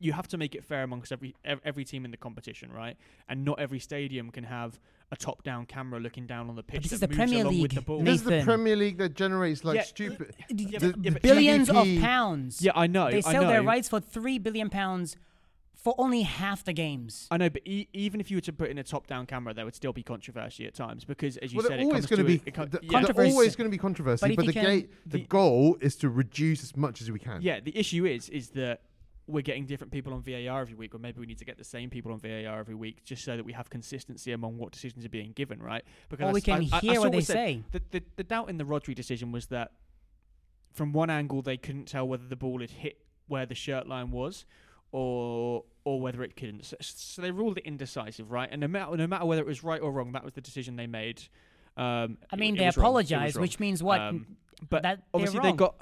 You have to make it fair amongst every every team in the competition, right? And not every stadium can have a top-down camera looking down on the pitch this that is the Premier League, the ball. This is the Premier League that generates like Yeah. stupid. Yeah, d- but- yeah, but billions GDP of pounds. Yeah, I know. they I sell their rights for three billion pounds for only half the games. I know, but e- even if you were to put in a top-down camera, there would still be controversy at times because, as you Well, said, they're it always comes going to to be it, it co- th- yeah. they're Controversy. always going to be controversy. But But, the, can- ga- the the- goal is to reduce as much as we can. Yeah, the issue is is that we're getting different people on VAR every week, or maybe we need to get the same people on VAR every week, just so that we have consistency among what decisions are being given, right? Because Or I we can I- I- I hear what of they said- say. The, the the doubt in the Rodri decision was that from one angle they couldn't tell whether the ball had hit where the shirt line was, or or whether it couldn't. So, so they ruled it indecisive, right? And no matter no matter whether it was right or wrong, that was the decision they made. Um, I mean, it they apologized, which means what? Um, but that obviously they got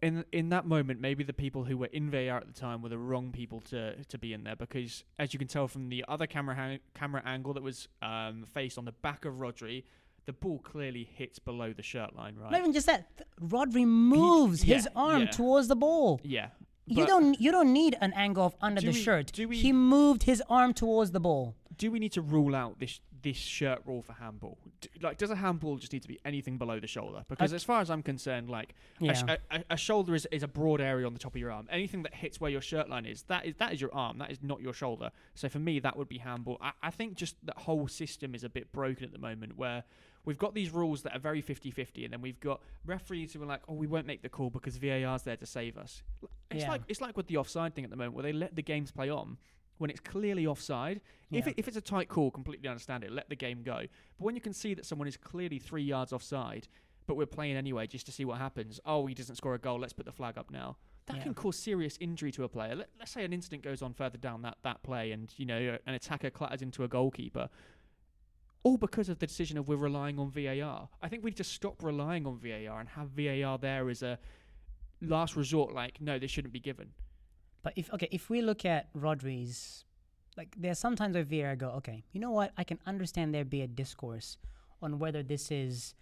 in in that moment maybe the people who were in VAR at the time were the wrong people to to be in there because as you can tell from the other camera hang- camera angle that was um, faced on the back of Rodri the ball clearly hits below the shirt line right Not even just that. th- Rodri moves yeah, his arm yeah. towards the ball. yeah You don't. You don't need an angle of under Do the we- shirt. do we- he moved his arm towards the ball. do we need to rule out this this shirt rule for handball D- like does a handball just need to be anything below the shoulder because as far as I'm concerned like Yeah. A, sh- a, a- a shoulder is, is a broad area on the top of your arm. Anything that hits where your shirt line is, that is that is your arm. That is not your shoulder. So for me, that would be handball. I, I think just that whole system is a bit broken at the moment where we've got these rules that are very 50-50 and then we've got referees who are like, oh, we won't make the call because VAR's there to save us. It's Yeah. like it's like with the offside thing at the moment where they let the games play on when it's clearly offside. If, it, if it's a tight call, completely understand it. Let the game go. But when you can see that someone is clearly three yards offside, but we're playing anyway just to see what happens. Oh, he doesn't score a goal. Let's put the flag up now. That Yeah. can cause serious injury to a player. Let, let's say an incident goes on further down that, that play, and you know an attacker clatters into a goalkeeper. All because of the decision of we're relying on VAR. I think we need to stop relying on VAR and have VAR there as a last resort. Like, no, this shouldn't be given. But if okay, if we look at Rodri's, like there are sometimes where VAR go, okay, you know what? I can understand there be a discourse on whether this is,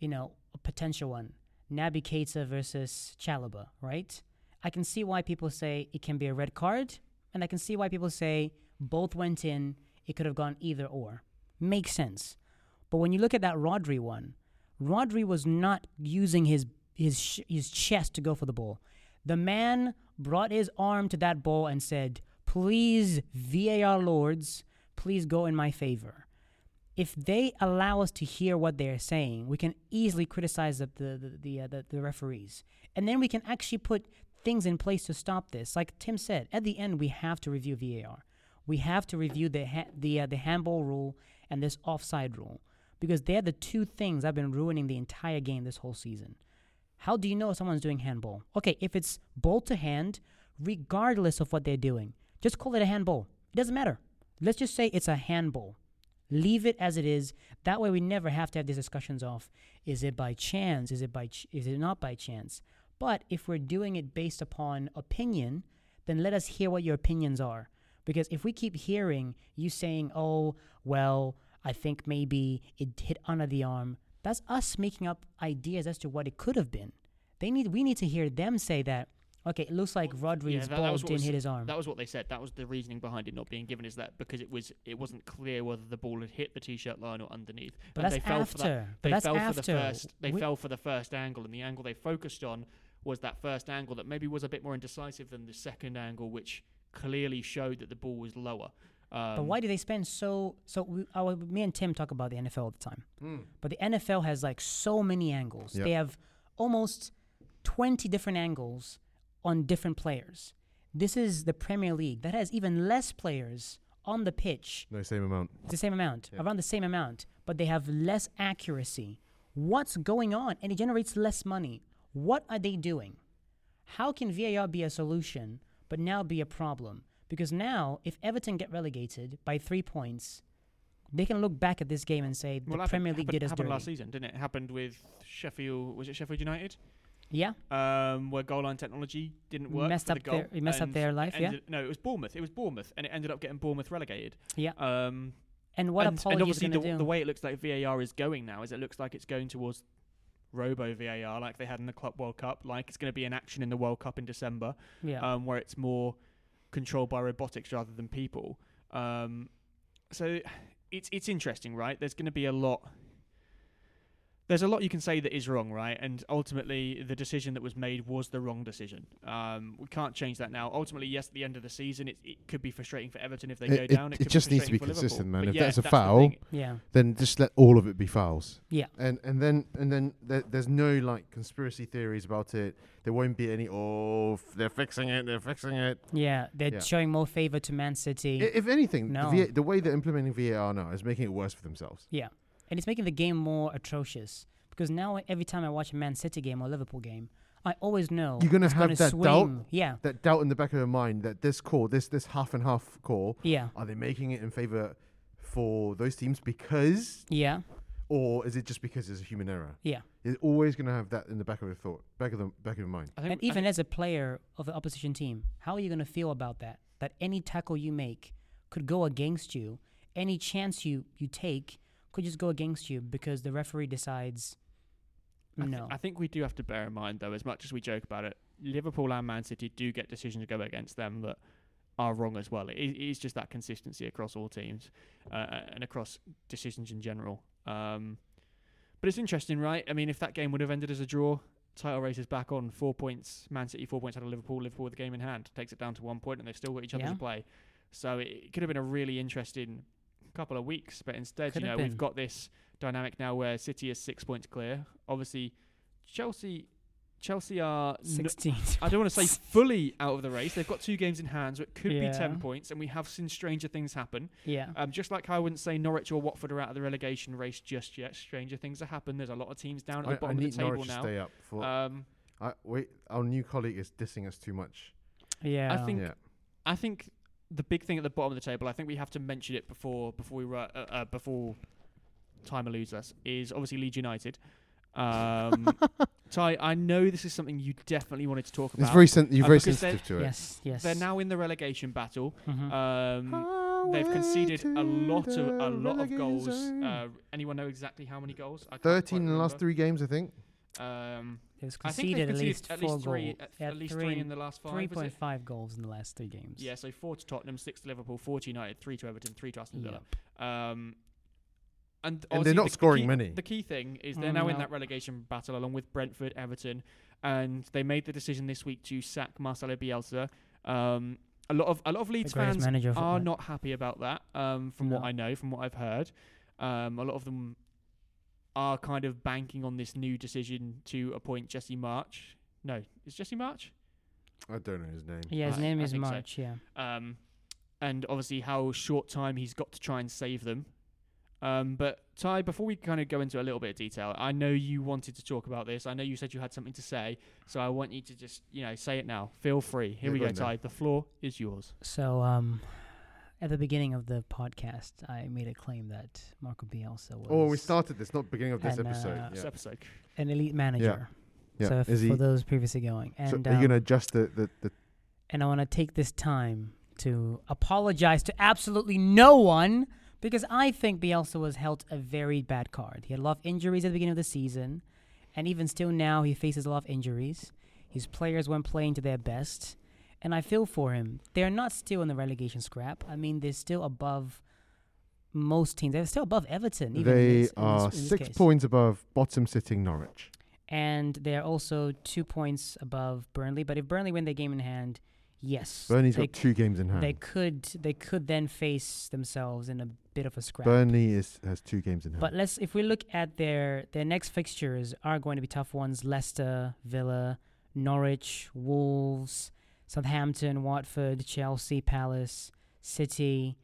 you know, a potential one. Naby Keita versus Chalobah, right? I can see why people say it can be a red card, and I can see why people say both went in. It could have gone either or. Makes sense. But when you look at that Rodri one, Rodri was not using his his his chest to go for the ball. The man brought his arm to that ball and said, "Please, VAR lords, please go in my favor." If they allow us to hear what they're saying, we can easily criticize the the the the, uh, the, the referees, and then we can actually put things in place to stop this. Like Tim said, at the end we have to review VAR. we have to review the ha- the uh, the handball rule and this offside rule because they're the two things I've been ruining the entire game this whole season. How do you know someone's doing handball? Okay, if it's ball to hand, regardless of what they're doing, just call it a handball. It doesn't matter. Let's just say it's a handball. Leave it as it is. That way, we never have to have these discussions of is it by chance? Is it by? Ch- is it not by chance? But if we're doing it based upon opinion, then let us hear what your opinions are. Because if we keep hearing you saying, "Oh, well, I think maybe it hit under the arm," that's us making up ideas as to what it could have been. They need. We need to hear them say that. Okay, it looks like Rodri's that ball didn't was- hit his arm. That was what they said. That was the reasoning behind it not being given. Is that because it was it wasn't clear whether the ball had hit the t-shirt line or underneath. but And that's they fell for that. after. But They that's fell after. for the first. They We- fell for the first angle, and the angle they focused on was that first angle that maybe was a bit more indecisive than the second angle, which clearly showed that the ball was lower. Um, But why do they spend so so? We, our, me and Tim talk about the NFL all the time. But the NFL has like so many angles. Yep. They have almost twenty different angles on different players. This is the Premier League that has even less players on the pitch. No, same amount. It's the same amount, Yep. around the same amount, but they have less accuracy. What's going on? And it generates less money. What are they doing? How can VAR be a solution, but now be a problem? Because now, if Everton get relegated by three points, they can look back at this game and say the well, Premier League happened, did us happened dirty. last season, didn't it? Happened with Sheffield. Was it Sheffield United? Yeah, Um, where goal line technology didn't work. Messed up the their- it messed up their life, yeah? No, it was Bournemouth. It was Bournemouth, and it ended up getting Bournemouth relegated. yeah. Um, And what and, apology and is obviously going the, to do? the way it looks like VAR is going now is it looks like it's going towards Robo VAR like they had in the Club World Cup, like it's going to be an action in the World Cup in December, yeah. um, where it's more controlled by robotics rather than people. Um, so it's it's interesting, right? There's going to be a lot. There's a lot you can say that is wrong, right? And ultimately, the decision that was made was the wrong decision. Um, we can't change that now. Ultimately, yes, at the end of the season, it, it could be frustrating for Everton if they It- go it- down. It, it could just be needs to be consistent, Liverpool. man. But If yeah, that's a the foul, thing. yeah. Then just let all of it be fouls. Yeah. And and then and then there, there's no like conspiracy theories about it. There won't be any. Oh, f- they're fixing it. They're fixing it. Yeah, they're Yeah. showing more favor to Man City. I- If anything, No. the, VA the way they're implementing VAR now is making it worse for themselves. Yeah, and it's making the game more atrocious because now every time I watch a Man City game or Liverpool game, I always know You're gonna it's have that swing. doubt? Yeah, That doubt in the back of your mind that this call, this this half and half call, yeah, are they making it in favor for those teams because, yeah, or is it just because it's a human error? yeah. You're always gonna have that in the back of your thought, back of the back of your mind. I think, And I even as a player of the opposition team, how are you going to feel about that? That any tackle you make could go against you. Any chance you you take could just go against you because the referee decides I no. I think we do have to bear in mind, though, as much as we joke about it, Liverpool and Man City do get decisions to go against them that are wrong as well. It, is just that consistency across all teams uh, and across decisions in general. Um, but it's interesting, right? I mean, if that game would have ended as a draw, title race is back on four points. Man City four points out of Liverpool. Liverpool with the game in hand takes it down to one point, and they've still got each other Yeah. to play. So it could have been a really interesting couple of weeks. But instead, Could you know, have we've got this dynamic now where City is six points clear. Obviously, Chelsea, Chelsea are. 16. I don't want to say (laughs) fully out of the race. They've got two games in hand, so it could be ten points, and we have seen stranger things happen. yeah. Um, just like how I wouldn't say Norwich or Watford are out of the relegation race just yet. Stranger things have happened. There's a lot of teams down at the I, I bottom of the table Norwich to now. stay up. For Um, I, wait, our new colleague is dissing us too much. Yeah. I think- yeah, I think the big thing at the bottom of the table, I think we have to mention it before before we ru- uh, uh, before time eludes us, is obviously Leeds United. Um, (laughs) Ty, I know this is something you definitely wanted to talk about. it's very sen- you're Uh, very they're- sensitive to it. yes, yes. They're now in the relegation battle. Mhm. Um, they've conceded a lot of a lot of goals. Uh, anyone know exactly how many goals? I Thirteen in the last three games, I think. Um, It was I think conceded at least at four least three, goals. at, At at least three, three in the last five. three was point goals in the last three games. Yeah, so four to Tottenham, six to Liverpool, four to United, three to Everton, three to Aston Villa. Yeah. Um, and, And they're not the- the scoring key- many. The key thing is they're Mm, now in that relegation battle along with Brentford, Everton, and they made the decision this week to sack Marcelo Bielsa. Um, a lot of a lot of Leeds fans are not happy about that. Um, from what I know, from what I've heard, um, a lot of them are kind of banking on this new decision to appoint Jesse Marsch. No, is Jesse Marsch? I don't know his name. Yeah, his I- name I is think so. Marsch. Yeah. um, and obviously how short time he's got to try and save them. Um, but Ty, before we kind of go into a little bit of detail, I know you wanted to talk about this. I know you said you had something to say, so I want you to just you know say it now. Feel free. Here Yeah, we go go, on then. Ty. The floor is yours. So, um, at the beginning of the podcast, I made a claim that Marco Bielsa was Oh, we started this, not beginning of this And, episode. uh, This episode. an elite manager. Yeah. So, f- Is he- for those previously going, So and are you um, gonna adjust the, the, the and I want to take this time to apologize to absolutely no one because I think Bielsa was held a very bad card. He had a lot of injuries at the beginning of the season, and even still now, he faces a lot of injuries. His players weren't playing to their best, and I feel for him. They're not still in the relegation scrap. I mean, they're still above most teams. They're still above Everton. Even in they this- in this- are in this six case. points above bottom sitting Norwich. and they're also two points above Burnley. But if Burnley win their game in hand, yes, Burnley's got two games in hand. they could they could then face themselves in a bit of a scrap. Burnley is has two games in hand. But let's if we look at their their next fixtures are going to be tough ones: Leicester, Villa, Norwich, Wolves, Southampton, Watford, Chelsea, Palace, City,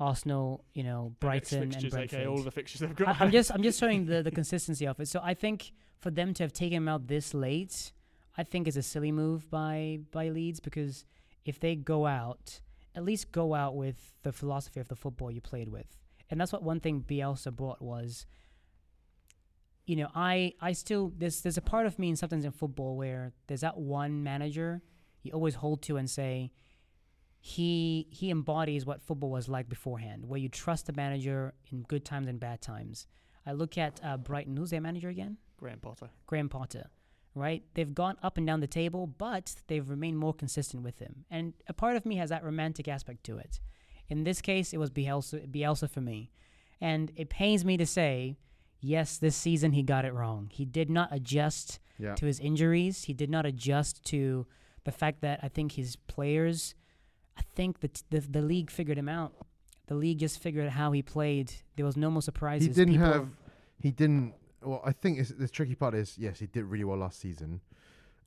Arsenal. You know, Brighton and fixtures, Brentford. all the fixtures they've I, got. I'm just I'm just (laughs) showing the, the consistency of it. So I think for them to have taken him out this late, I think is a silly move by by Leeds because if they go out, at least go out with the philosophy of the football you played with, and that's what one thing Bielsa brought was. You know, I I still there's there's a part of me in sometimes in football where there's that one manager you always hold to and say he he embodies what football was like beforehand, where you trust the manager in good times and bad times. I look at uh, Brighton. Who's their manager again? Graham Potter. Graham Potter. Right? They've gone up and down the table, but they've remained more consistent with him. And a part of me has that romantic aspect to it. In this case, it was Bielsa, Bielsa for me. And it pains me to say, yes, this season he got it wrong. He did not adjust yeah. to his injuries. He did not adjust to the fact that I think his players, I think the t- the, the league figured him out. The league just figured out how he played. There was no more surprises. He didn't People- have. He didn't. Well, I think the tricky part is yes, he did really well last season.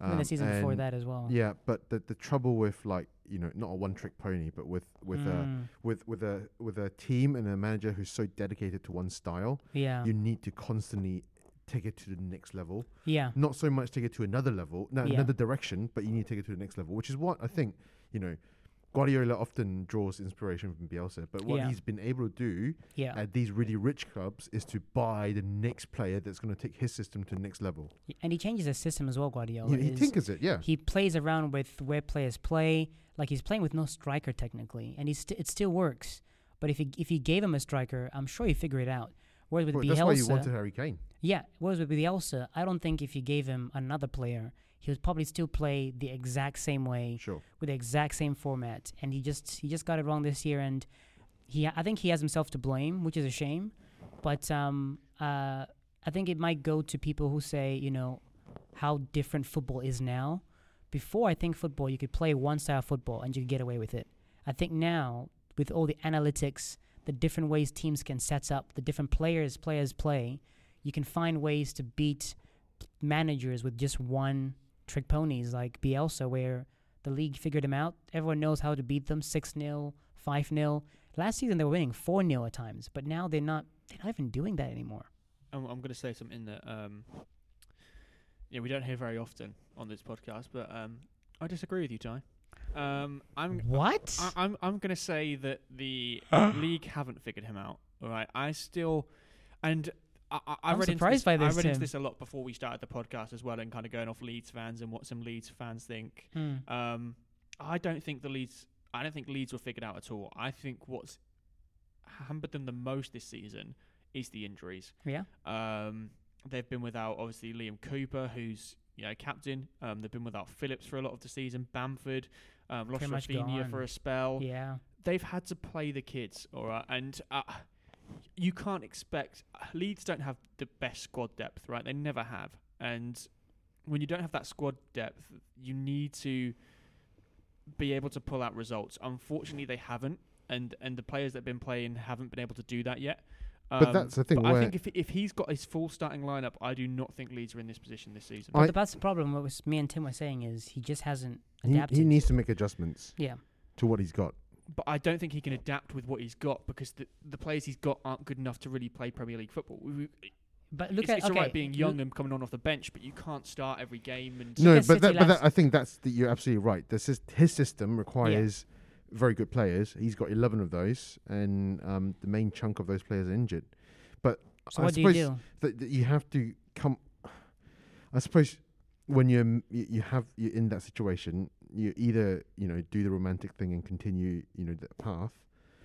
and the Um, season before that as well. Yeah, but the the trouble with like you know not a one trick pony, but with with a Mm, with with a with a team and a manager who's so dedicated to one style, yeah, you need to constantly take it to the next level. yeah, Not so much take it to another level, no, Yeah. another direction, but you need to take it to the next level, which is what I think you know. Guardiola often draws inspiration from Bielsa, but what Yeah. he's been able to do yeah. at these really rich clubs is to buy the next player that's going to take his system to the next level. and he changes his system as well. Guardiola. He, he is- tinkers it, yeah. he plays around with where players play. Like he's playing with no striker technically, and st- it still works. But if he if he gave him a striker, I'm sure he'd figure it out. Whereas with Well, Bielsa, that's why you wanted Harry Kane. Yeah, whereas with Bielsa, I don't think if you gave him another player, he would probably still play the exact same way Sure. with the exact same format. And he just he just got it wrong this year, and he I think he has himself to blame, which is a shame. But um, uh, I think it might go to people who say, you know, how different football is now. Before, I think football, you could play one style of football and you could get away with it. I think now, with all the analytics, the different ways teams can set up, the different players players play, you can find ways to beat managers with just one trick ponies like Bielsa, where the league figured him out. Everyone knows how to beat them 6 0, 5 0. Last season, they were winning 4 0 at times, but now they're not, they're not even doing that anymore. I'm, I'm going to say something that um, yeah, we don't hear very often on this podcast, but um, I disagree with you, Ty. Um, I'm What? I, I'm I'm going to say that the (gasps) league haven't figured him out. All right, I still and. I, I, I I'm read surprised this, by this, I read into this a lot before we started the podcast as well, and kind of going off Leeds fans and what some Leeds fans think. Hmm. Um, I don't think the Leeds. I don't think Leeds were figured out at all. I think what's hampered them the most this season is the injuries. Yeah. Um, they've been without obviously Liam Cooper, who's you know captain. Um, they've been without Phillips for a lot of the season. Bamford, um, lost Raphinha for a spell. Yeah. They've had to play the kids, all right, and. Uh, you can't expect Leeds don't have the best squad depth, right? They never have, and when you don't have that squad depth, you need to be able to pull out results. Unfortunately, they haven't, and and the players that have been playing haven't been able to do that yet. But Um, that's the thing But I think if if he's got his full starting lineup, I do not think Leeds are in this position this season. But I- that's the problem. What was me and Tim were saying is he just hasn't He, adapted. he needs to make adjustments yeah. to what he's got. But I don't think he can adapt with what he's got because the the players he's got aren't good enough to really play Premier League football. We, we, But look it's, at it's okay, alright being young and coming on off the bench, but you can't start every game. And No, but that, but that, I think that's the, you're absolutely right. The sys- his system requires very good players. He's got 11 of those, and um, the main chunk of those players are injured. But So I what do you suppose do? That, that you have to come. I suppose when you're you, you have you're in that situation, you either you know do the romantic thing and continue you know that path,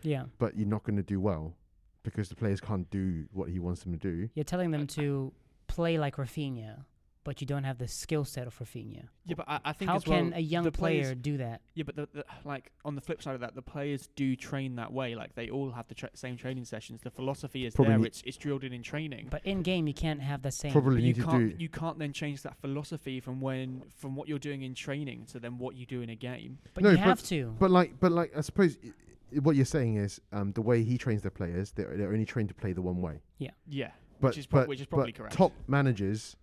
Yeah, but you're not going to do well because the players can't do what he wants them to do. you're telling them to play like Raphinha, but you don't have the skill set of Raphinha. yeah, but I, I think How as well, can a young the player do that? Yeah, but the, the, like on the flip side of that, the players do train that way. Like they all have the tra- same training sessions. The philosophy is Probably there. It's it's drilled in in training. But in game, you can't have the same. Probably you can't do. you can't then change that philosophy from when from what you're doing in training to then what you do in a game. But No, you but- have to. But like, but like, I suppose i- i- what you're saying is um, the way he trains their players, they're, they're only trained to play the one way. Yeah, But which is prob- but, which is probably but correct. top managers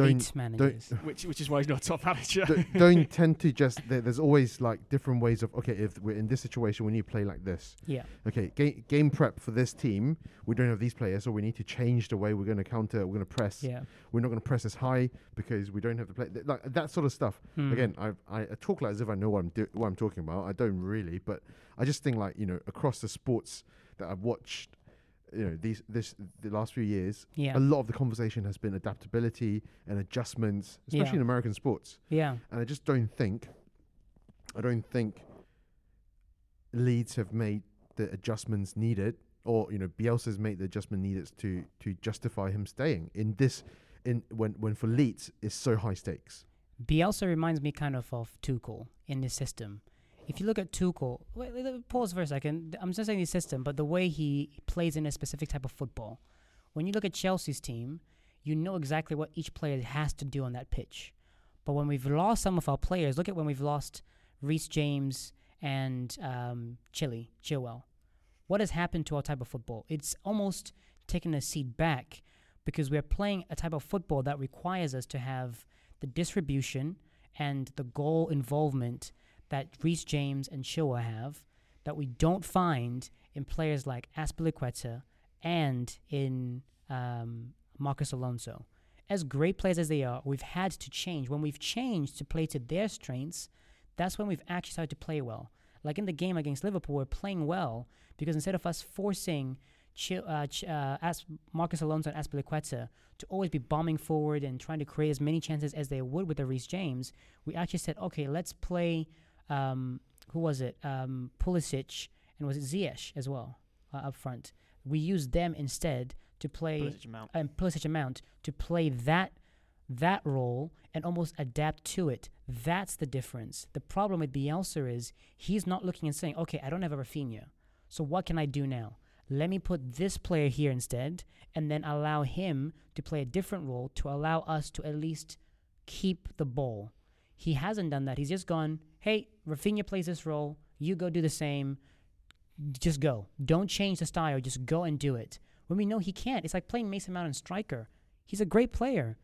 Elite managers. (laughs) which which is why he's not a top manager. don't, don't (laughs) tend to just. There's always like different ways of okay. If we're in this situation, we need to play like this. Yeah. Okay, game, game prep for this team. We don't have these players, so we need to change the way we're going to counter. We're going to press. Yeah. We're not going to press as high because we don't have the play. th- Like that sort of stuff. Hmm. Again, I, I I talk like as if I know what I'm do- what I'm talking about. I don't really, but I just think like you know across the sports that I've watched, you know these this the last few years, Yeah. a lot of the conversation has been adaptability and adjustments, especially Yeah. in American sports. Yeah. And I just don't think, I don't think Leeds have made the adjustments needed, or you know, Bielsa's made the adjustment needed to to justify him staying in this. In when when for Leeds is so high stakes. Bielsa reminds me kind of of Tuchel in this system. If you look at Tuchel, wait, wait, pause for a second. I'm just saying the system, but the way he plays in a specific type of football. When you look at Chelsea's team, you know exactly what each player has to do on that pitch. But when we've lost some of our players, look at when we've lost Reece James and um, Chile, Chilwell. What has happened to our type of football? It's almost taken a seat back because we're playing a type of football that requires us to have the distribution and the goal involvement that Reece James and Chilwell have that we don't find in players like Azpilicueta and in um, Marcos Alonso. As great players as they are, we've had to change. When we've changed to play to their strengths, that's when we've actually started to play well. Like in the game against Liverpool, we're playing well because instead of us forcing Chil- uh, Ch- uh, As- Marcos Alonso and Azpilicueta to always be bombing forward and trying to create as many chances as they would with the Reece James, we actually said, okay, let's play. Um, who was it? Um, Pulisic and was it Ziyech as well uh, up front? We used them instead to play Pulisic amount. and Pulisic amount to play that that role and almost adapt to it. That's the difference. The problem with Bielsa is he's not looking and saying, okay, I don't have a Raphinha, so what can I do now? Let me put this player here instead, and then allow him to play a different role to allow us to at least keep the ball. He hasn't done that. He's just gone, hey, Raphinha plays this role. You go do the same. Just go. Don't change the style. Just go and do it. When we know he can't, it's like playing Mason Mount and striker. He's a great player,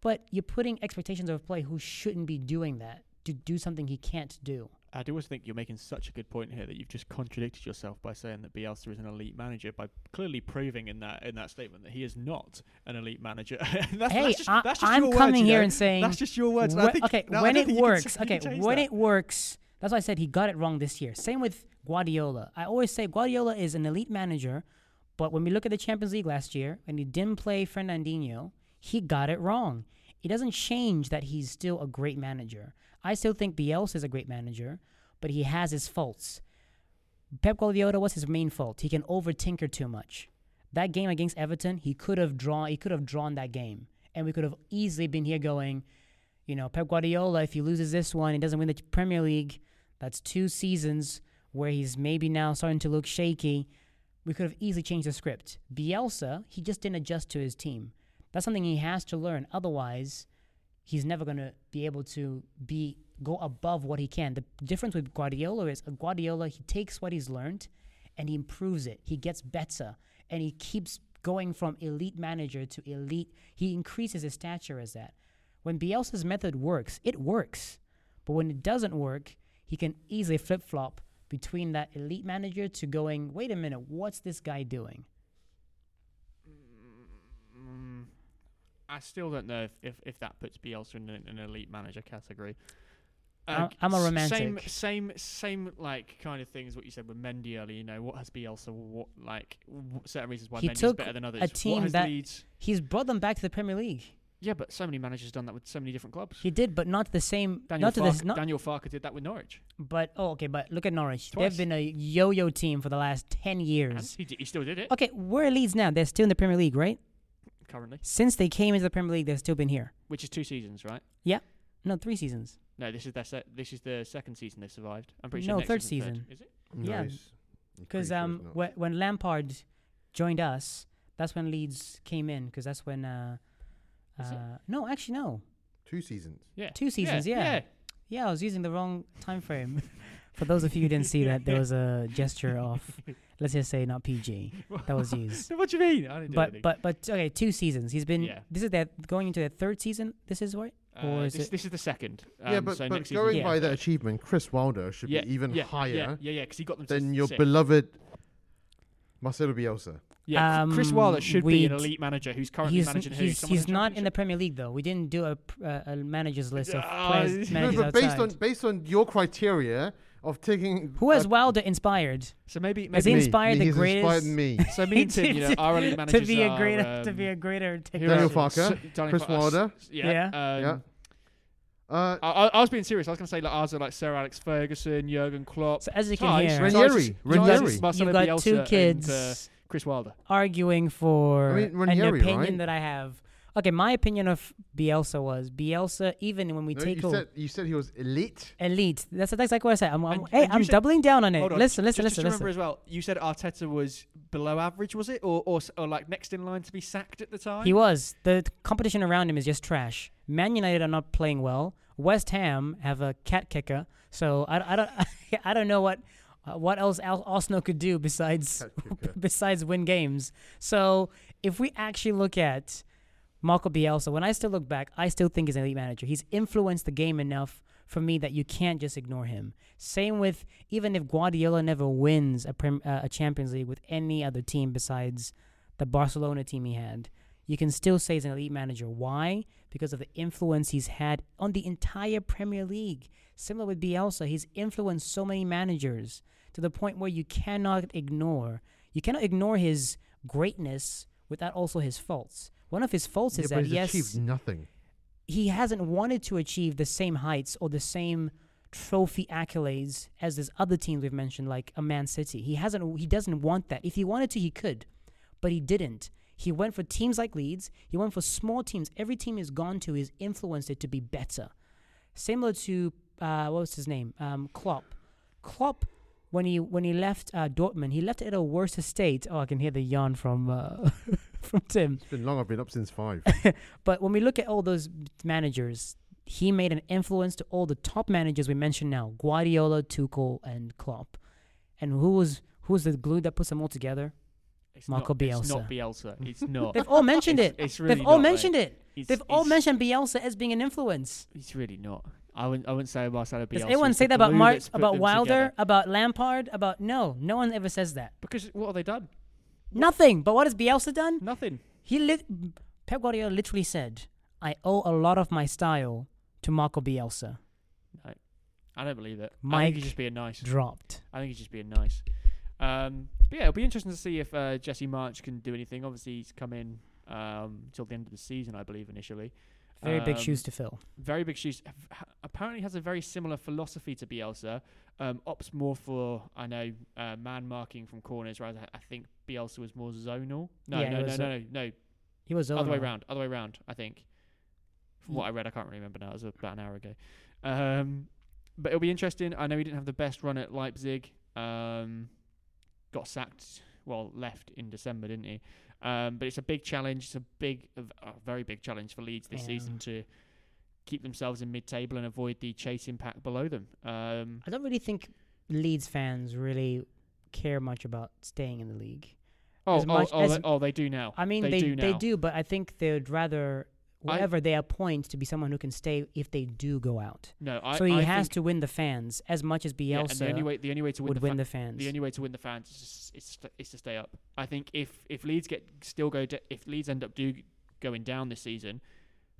but you're putting expectations of a player who shouldn't be doing that to do something he can't do. I do always think you're making such a good point here that you've just contradicted yourself by saying that Bielsa is an elite manager by clearly proving in that in that statement that he is not an elite manager. (laughs) that's, hey, that's just, I, that's just I'm your words, coming you here know? and saying, that's just your words. think- okay, no, when it think you can works, okay, when that. it works, that's why I said he got it wrong this year. Same with Guardiola. I always say Guardiola is an elite manager, but when we look at the Champions League last year and he didn't play Fernandinho, he got it wrong. It doesn't change that he's still a great manager. I still think Bielsa is a great manager, but he has his faults. Pep Guardiola, was his main fault? He can overtinker too much. That game against Everton, he could have drawn. He could have drawn that game, and we could have easily been here going, you know, Pep Guardiola. If he loses this one, he doesn't win the Premier League. That's two seasons where he's maybe now starting to look shaky. We could have easily changed the script. Bielsa, he just didn't adjust to his team. That's something he has to learn. Otherwise, he's never going to be able to be go above what he can. The difference with Guardiola is uh, Guardiola he takes what he's learned and he improves it. He gets better and he keeps going from elite manager to elite. He increases his stature as that. When Bielsa's method works, it works. But when it doesn't work, he can easily flip-flop between that elite manager to going, wait a minute, what's this guy doing? I still don't know if, if, if that puts Bielsa in an, an elite manager category. I'm- I'm a s- Same, romantic. same, same, like kind of things. What you said with Mendy earlier. You know, what has Bielsa? What like w- certain reasons why He Mendy's took better than others? a team what that- Leeds? He's brought them back to the Premier League. Yeah, but so many managers done that with so many different clubs. He did, but not the same. Daniel not to this. Not, Daniel Farke did that with Norwich. but oh, okay. But look at Norwich. Twice. They've been a yo-yo team for the last ten And years. he, d- he still did it Okay, where are Leeds now? They're still in the Premier League, right? Currently, Since they came into the Premier League, they've still been here. which is two seasons, right? Yeah. No, three seasons. No, this is their se- this is the second season they've survived. I'm pretty sure No, next third season's season. Is it? Yeah, Nice. I'm Because pretty sure um, it's not. when, when Lampard joined us, that's when Leeds came in. Because that's when uh, Is it? uh, no, actually no, two seasons. Yeah. two seasons. Yeah, yeah. yeah. I was using the wrong time frame. (laughs) For those of you who didn't see that, there was a gesture of, (laughs) let's just say, not PG. That was (laughs) used. what do you mean? I didn't do But anything. but but okay, two seasons. He's been. Yeah. This is their going into their third season. This is what. Uh, or is this, it- this is the second. yeah, um, but, so but next season going is by the that achievement, Chris Wilder should yeah, be even yeah, higher Yeah, yeah, yeah, because he got them to than your sixth. beloved Marcelo Bielsa. Yeah, Chris Um, Wilder should be an we'd- elite manager who's currently He's managing who? he's, Someone he's not in the Premier League though. We didn't do a pr- uh, a managers list of Ah, players No, (laughs) No, managers but based outside. on based on your criteria of taking Who has Wilder inspired So maybe Has maybe he me. inspired the He's inspired greatest- me. (laughs) so me and Tim, you know, our elite to be a are, greater to be um, a greater? Daniel else? Farke, S- Daniel Chris Farke, Wilder. Yeah. Yeah. um, yeah. Uh, I, I- I was being serious. I was going to say like ours are like Sir Alex Ferguson, Jurgen Klopp, So as you can Ties, hear, Ranieri, Ranieri. Marcelo you've got Bielsa two and, kids uh, Chris Wilder. arguing for I mean, an opinion right? that I have. Okay, my opinion of Bielsa was Bielsa. Even when we no, take you over said you said he was elite. elite, that's that's exactly what I said. I'm, I'm, And- hey, and I'm said- doubling down on it. Hold on. Listen, just, listen, just listen, to listen. remember as well, you said Arteta was below average, was it, or or, or like next in line to be sacked at the time? He was. The competition around him is just trash. Man United are not playing well. West Ham have a cat kicker. So I, I don't (laughs) I don't know what uh, what else Al- Arsenal could do besides (laughs) besides win games. So if we actually look at Marco Bielsa, when I still look back, I still think he's an elite manager. He's influenced the game enough for me that you can't just ignore him. Same with even if Guardiola never wins a prem, uh, a Champions League with any other team besides the Barcelona team he had, you can still say he's an elite manager. Why? Because of the influence he's had on the entire Premier League. Similar with Bielsa, he's influenced so many managers to the point where you cannot ignore. You cannot ignore his greatness without also his faults. One of his faults Yeah, is that yes, achieved nothing. he hasn't wanted to achieve the same heights or the same trophy accolades as these other teams we've mentioned, like a Man City. He hasn't. He doesn't want that. If he wanted to, he could, but he didn't. He went for teams like Leeds. He went for small teams. Every team he's gone to, he's influenced it to be better. Similar to uh, what was his name? Um, Klopp. Klopp, when he when he left uh, Dortmund, he left it at a worse state. Oh, I can hear the yawn from uh, (laughs) from Tim. It's been long. I've been up since five. (laughs) But when we look at all those managers, he made an influence to all the top managers we mentioned now: Guardiola, Tuchel, and Klopp. And who was who was the glue that puts them all together? It's Marco not, It's not Bielsa. Bielsa. It's (laughs) not. They've all mentioned It's- it. It's really They've all not, mate. mentioned it. It's- They've all mentioned Bielsa as being an influence. It's really not. I wouldn't. I wouldn't say Marcelo Bielsa. Does anyone say that about Mark, about Wilder, together. about Lampard, about no? No one ever says that. Because what have they done? Nothing. But what has Bielsa done? Nothing. He lit. Pep Guardiola literally said, "I owe a lot of my style to Marco Bielsa." I don't believe it. I Mike think he's just being nice. Dropped. I think he's just being nice. Um, but yeah, it'll be interesting to see if uh, Jesse Marsch can do anything. Obviously, he's come in um, till the end of the season, I believe, initially. Very big Um, shoes to fill. Very big shoes. Apparently, has a very similar philosophy to Bielsa. Um, opts more for I know uh, man marking from corners, whereas I, think Bielsa was more zonal. No, Yeah, no, no, no, uh, no, no. He was Other way zonal. round. Other way round. I think. From what I read, I can't really remember now. It was about an hour ago. Um, but it'll be interesting. I know he didn't have the best run at Leipzig. Um, got sacked. Well, left in December, didn't he? Um, but it's a big challenge. It's a big, a very big challenge for Leeds this Yeah. season to keep themselves in mid-table and avoid the chasing pack below them. Um, I don't really think Leeds fans really care much about staying in the league. oh, As oh, much oh, as- they, oh, they do now. I mean, they, they do now. they do, but I think they would rather whoever they appoint to be someone who can stay if they do go out. No, I. so he I has think, to win the fans as much as Bielsa. Yeah, and the only way the only way to win would the win the fans. the only way to win the fans is just, is, to, is to stay up. I think if if Leeds get still go d if Leeds end up do going down this season,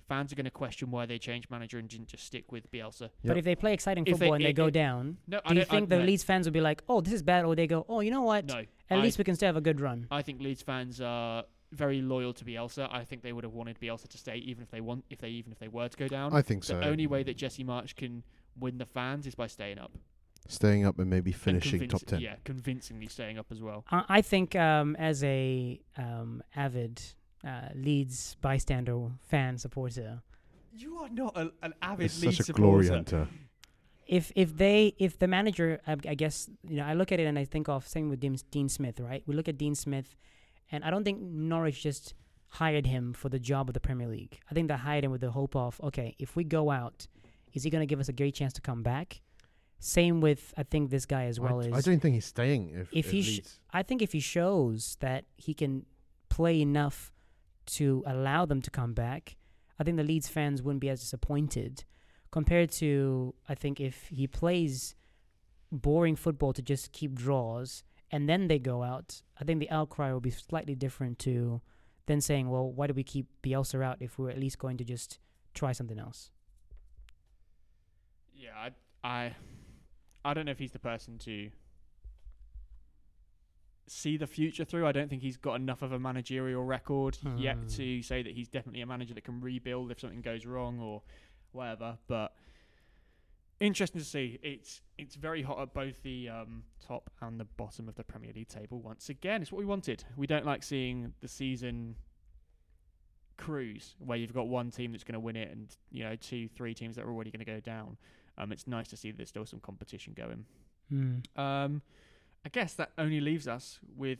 fans are going to question why they changed manager and didn't just stick with Bielsa. But if they play exciting If they- football and they go it- down, No, I do you don't- I- think the no, Leeds fans would be like, "Oh, this is bad," or they go, "Oh, you know what? No, At I- least we can still have a good run." I think Leeds fans are very loyal to Bielsa. I think they would have wanted Bielsa to stay even if they want if they even if they were to go down. I think the so. The only way that Jesse Marsch can win the fans is by staying up. Staying up and maybe and finishing convinc- top ten. Yeah, convincingly staying up as well. I, I think um, as a um, avid uh, Leeds bystander fan supporter, You are not a, an avid It's such a glory hunter. if if they if the manager I, I guess you know I look at it and I think of same with Dean, Dean Smith right we look at Dean Smith and I don't think Norwich just hired him for the job of the Premier League I think they hired him with the hope of okay if we go out is he going to give us a great chance to come back same with I think this guy as well I, as I don't think he's staying. If, if if he sh- I think if he shows that he can play enough to allow them to come back, I think the Leeds fans wouldn't be as disappointed compared to I think if he plays boring football to just keep draws and then they go out, I think the outcry will be slightly different to than saying, well, why do we keep Bielsa out if we're at least going to just try something else? Yeah, I, I, I don't know if he's the person to see the future through. I don't think he's got enough of a managerial record yet Hmm. to say that he's definitely a manager that can rebuild if something goes wrong or whatever. But interesting to see. It's it's very hot at both the um, top and the bottom of the Premier League table. Once again, it's what we wanted. We don't like seeing the season cruise where you've got one team that's going to win it and you know two, three teams that are already going to go down. Um, it's nice to see that there's still some competition going. Hmm. Um, I guess that only leaves us with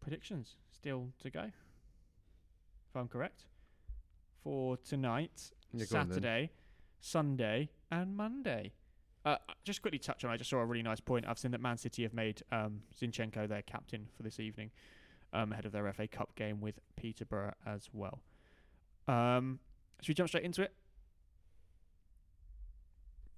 predictions still to go. If I'm correct, for tonight, Yeah, go on. Saturday, Sunday, and Monday. Uh, just quickly touch on. I just saw a really nice point. I've seen that Man City have made um, Zinchenko their captain for this evening, um, ahead of their FA Cup game with Peterborough as well. Um, should we jump straight into it?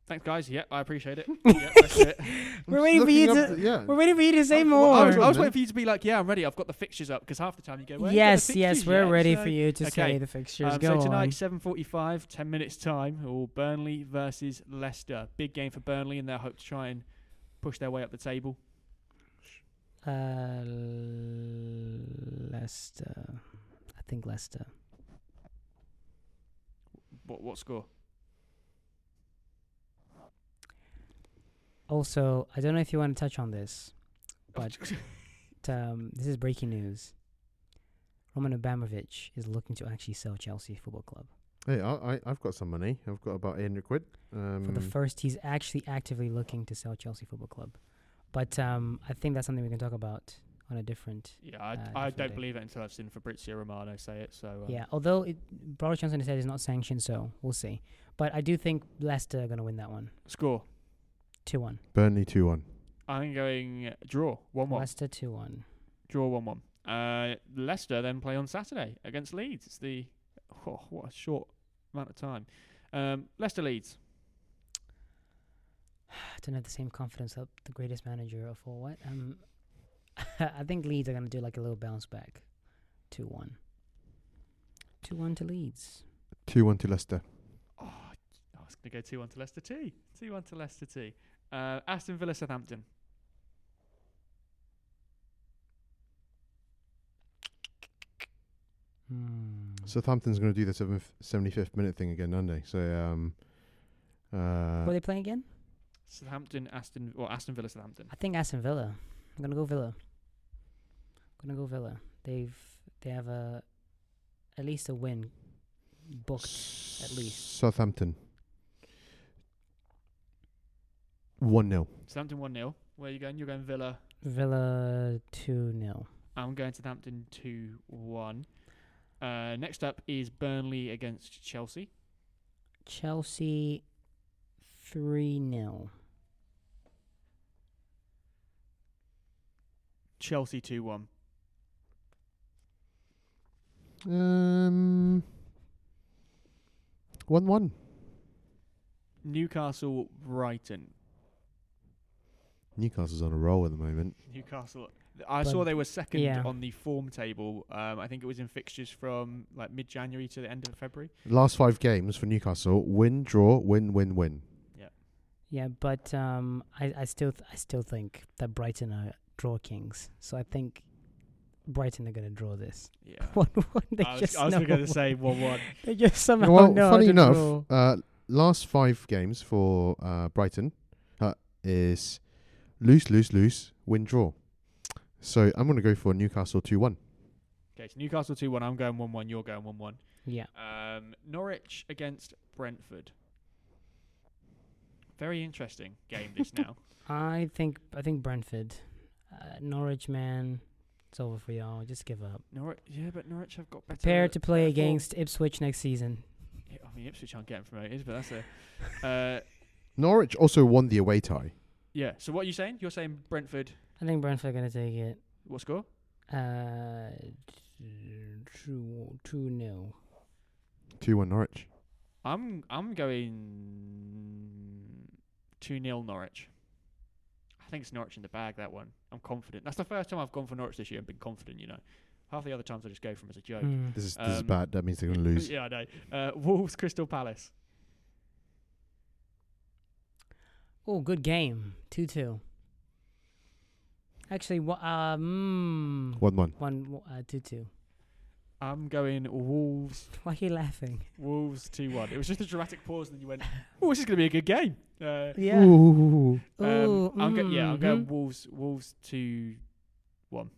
Thanks, guys. Yeah, I appreciate it. (laughs) yeah, let's it. (laughs) We're just waiting for you to- yeah. We're waiting for you to say I, more. I was, I was waiting for you to be like, "Yeah, I'm ready. I've got the fixtures up." Because half the time you go, well, yes, yes, we're ready for you to Okay. say the fixtures. Um, Go so tonight, on. 7:45, 10 minutes time, all Burnley versus Leicester. Big game for Burnley in their hope to try and push their way up the table. Uh, Leicester. I think Leicester. What what score? Also, I don't know if you want to touch on this, but (laughs) um, this is breaking news. Roman Abramovich is looking to actually sell Chelsea Football Club. Hey, I, I, I've got some money. I've got about 800 quid. Um, For the first, he's actually actively looking to sell Chelsea Football Club. But um, I think that's something we can talk about on a different. yeah, I, Uh, I don't day. believe it until I've seen Fabrizio Romano say it. So um, Yeah, although it, Boris Johnson has said it's not sanctioned, so we'll see. But I do think Leicester are going to win that one. score. 2 1. Burnley 2 1. I'm going draw one one. Leicester 2 1. Draw one one. Uh, Leicester then play on Saturday against Leeds. It's the oh, what a short amount of time. Um, Leicester Leeds. I (sighs) don't have the same confidence that the greatest manager of all. What? Um, (laughs) I think Leeds are going to do like a little bounce back. 2 1. 2 1 to Leeds. 2 1 to Leicester. Oh, I was going to go 2 1 to Leicester T. 2 1 to Leicester T. Uh, Aston Villa Southampton. Hmm. Southampton's going to do the 7th, 75th minute thing again, aren't they? So, um, Who uh, are they playing again? Southampton, Aston, or Aston Villa Southampton. I think Aston Villa. I'm gonna go Villa. I'm gonna go Villa. They've they have a at least a win booked. at least. Southampton. 1 0. Southampton 1 0. Where are you going? You're going Villa. Villa two 0 I'm going Southampton 2 1. Uh, next up is Burnley against Chelsea. Chelsea three 0 Chelsea 2 1. Um, One-one. Newcastle, Brighton. Newcastle's on a roll at the moment. Newcastle. I But- saw they were second yeah. on the form table. Um, I think it was in fixtures from like mid-January to the end of February. Last five games for Newcastle: win, draw, win, win, win. Yeah, Yeah, but um, I, I still th- I still think that Brighton are draw kings. So I think Brighton are gonna draw this. Yeah. (laughs) One one. They I was, just I was going to say one-one. (laughs) They just somehow well, know funny how to enough, draw. uh, last five games for uh, Brighton uh, is lose, lose, lose, win, draw. So I'm going to go for Newcastle two-one. Okay, so Newcastle two-one. I'm going one-one. You're going one-one. Yeah. Um, Norwich against Brentford. Very interesting game this (laughs) now. I think I think Brentford, uh, Norwich, man, it's over for y'all. Just give up. Norwich, yeah, but Norwich have got better. Prepare to play better form. against Ipswich next season. Yeah, I mean, Ipswich aren't getting promoted, but that's a. Uh, Norwich also won the away tie. Yeah. So what are you saying? You're saying Brentford. I think Brentford are gonna take it. What score? Uh, two two nil. Two-one Norwich. I'm I'm going two 0 Norwich. I think it's Norwich in the bag. That one. I'm confident. That's the first time I've gone for Norwich this year and been confident. You know, half the other times I just go for them as a joke. Mm. This is this is Um, bad. That means they're going to lose. (laughs) yeah, I know. Uh, Wolves, Crystal Palace. Oh, good game. Two two. Actually, what? Um, One-one. one uh, two two. I'm going Wolves. (laughs) Why are you laughing? Wolves two one. It was just a dramatic pause, and then you went, "Oh, this is going to be a good game." Uh, Yeah. Ooh. um, Ooh, I'm go- yeah, I'm going mhm. Wolves. Wolves two one.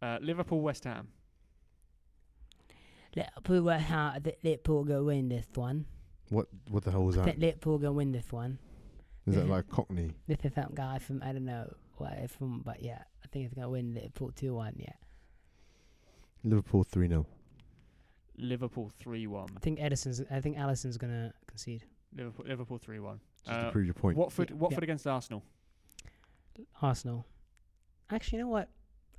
Uh, Liverpool, West Ham. Liverpool will have Liverpool go win this one. What what the hell was I that? think Liverpool go win this one. Is that like Cockney? This is some guy from I don't know where it's from, but yeah, I think it's gonna win Liverpool two one. Yeah, Liverpool three 0 Liverpool three one. I think Ederson's. I think Alisson's gonna concede. Liverpool Liverpool three one. Just to Uh, prove your point. Watford Yeah. Watford Yeah. against Arsenal. Arsenal. Actually, you know what?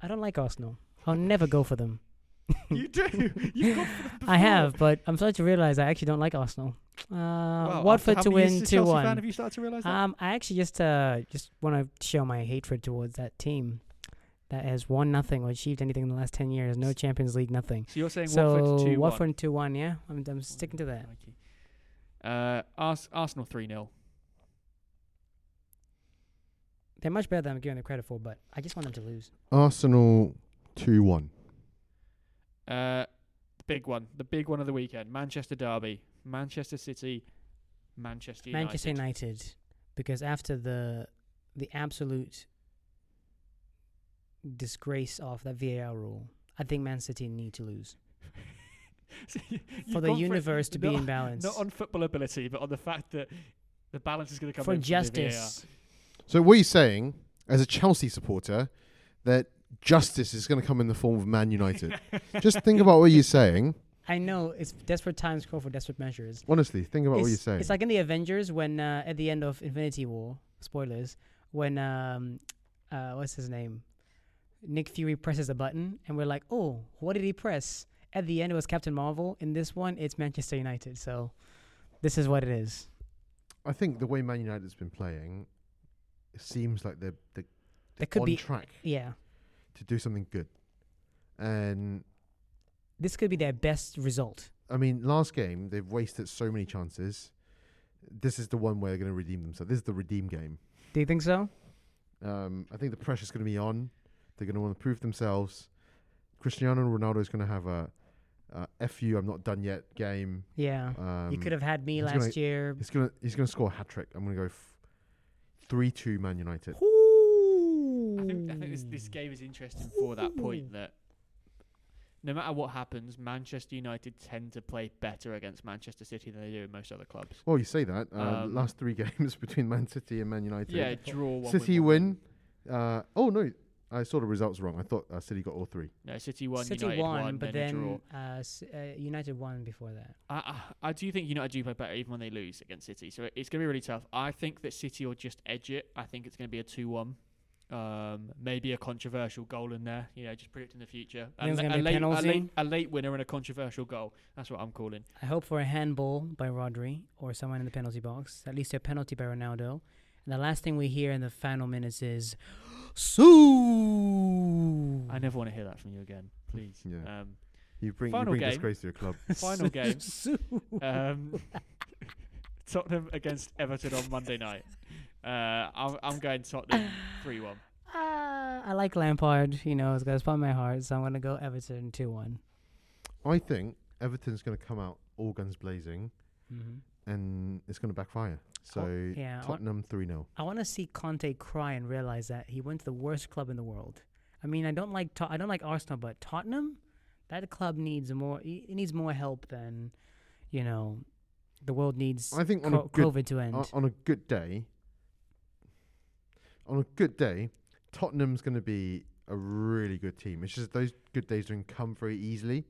I don't like Arsenal. I'll never go for them. (laughs) you do. You've gone for (laughs) I have, but I'm starting to realize I actually don't like Arsenal. Uh, Well, Watford to how many years win two one. Fan, have you started to realise that? Um, I actually just uh just want to show my hatred towards that team that has won nothing or achieved anything in the last ten years. No Champions League, nothing. so you're saying so Watford two Watford two one. Yeah, I'm I'm sticking to that. Uh, Ars- Arsenal three 0 They're much better than I'm giving them credit for, but I just want them to lose. Arsenal two one. Uh, the big one, the big one of the weekend, Manchester Derby, Manchester City, Manchester United. Manchester United, because after the the absolute disgrace of that VAR rule, I think Man City need to lose (laughs) You've for the gone it universe to be in balance. Not on football ability, but on the fact that the balance is going to come for in from the justice. So what are you saying, as a Chelsea supporter, that justice is going to come in the form of Man United? Just think about what you're saying. I know it's desperate times call for desperate measures. Honestly, think about what you're saying. it's like in the Avengers when uh, at the end of Infinity War, spoilers, when um, uh, what's his name, Nick Fury presses a button, and we're like, oh, what did he press? At the end, it was Captain Marvel. In this one, it's Manchester United. So, this is what it is. I think the way Man United's been playing, it seems like they're, they're, could on be, track yeah, to do something good. And this could be their best result. I mean, last game they've wasted so many chances. This is the one where they're going to redeem themselves. This is the redeem game. Do you think so? Um, I think the pressure's going to be on. They're going to want to prove themselves. Cristiano Ronaldo is going to have a, a "fu I'm not done yet" game. Yeah. Um, you could have had me last gonna- year. He's going to he's going to score a hat trick. I'm going to go f- three two Man United. I think, I think this, this game is interesting for that point that no matter what happens, Manchester United tend to play better against Manchester City than they do in most other clubs. Well, you say that. Uh, Um, last three (laughs) games between Man City and Man United. Yeah, draw one. City one. win. Uh, oh no, I saw the results wrong. I thought uh, City got all three. No, City won. City United won, won, but then, a draw. then uh, S- uh, United won before that. I, I, I do think United do play better even when they lose against City. So it's going to be really tough. I think that City will just edge it. I think it's going to be a 2 1. Um, maybe a controversial goal in there. You know, just predicting the future. Think it's le- gonna a, a late, a, late, a late winner and a controversial goal. That's what I'm calling. I hope for a handball by Rodri or someone in the penalty box. At least a penalty by Ronaldo. And the last thing we hear in the final minutes is (gasps) Sue. I never want to hear that from you again, please. Yeah. Um, You bring you bring game. disgrace to your club. (laughs) final (laughs) game. Sue. Um, (laughs) Tottenham against Everton on Monday night. Uh, I'm, I'm going Tottenham 3 1. Ah, (sighs) I like Lampard. You know, it's got a spot in my heart, so I'm gonna go Everton two one. I think Everton's going to come out all guns blazing, Mm-hmm. and it's going to backfire. So Oh, yeah, I Tottenham three 0 I want to see Conte cry and realize that he went to the worst club in the world. I mean, I don't like Tot- I don't like Arsenal, but Tottenham, that club needs more. It it needs more help than, you know, the world needs. I think on a good COVID to end. on, on a good day, on a good day, Tottenham's going to be a really good team. It's just those good days don't come very easily.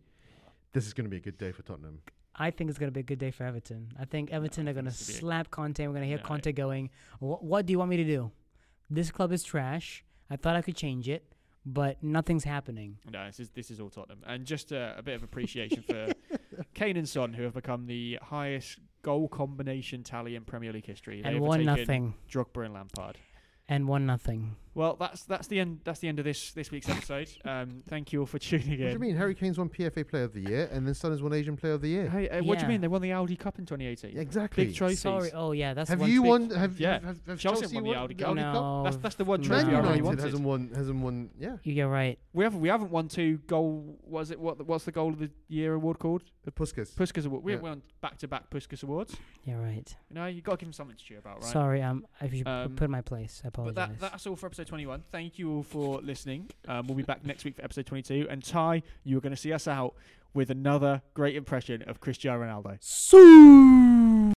This is going to be a good day for Tottenham. I think it's going to be a good day for Everton. I think Everton I are going to this a- slap Conte. We're going to hear No. Conte going, "What do you want me to do? This club is trash. I thought I could change it, but nothing's happening." No, this is this is all Tottenham, and just a, a bit of appreciation for (laughs) Kane and Son, who have become the highest goal combination tally in Premier League history. They and one nothing. Drogba and Lampard. And one nothing. Well, that's that's the end. That's the end of this this week's episode. (laughs) Um, thank you all for tuning in. What do you mean? Harry Kane's won PFA Player of the Year, and then Son has won Asian Player of the Year. Hey, uh, what do Yeah. you mean? They won the Audi Cup in 2018. Exactly. Big trophies. Sorry. Oh yeah, that's have one you big- won? Have, Yeah. have, have, have Chelsea Chelsea won the Audi Cup. No, That's that's the one no. trophy Man I really United wanted. hasn't won. Hasn't won. Yeah, You're right. We haven't we haven't won two goal. Was it what? What's the goal of the year award called? the Puskas. Puskas Award. We Yeah. won back to back Puskas Awards. You're right. You know, you got to give them something to cheer about, right? Sorry. Um, I should Um, put in my place. I But apologize. that, that's all for episode 21. Thank you all for listening. Um, we'll be back next week for episode 22. And Ty, you are going to see us out with another great impression of Cristiano Ronaldo. Sue.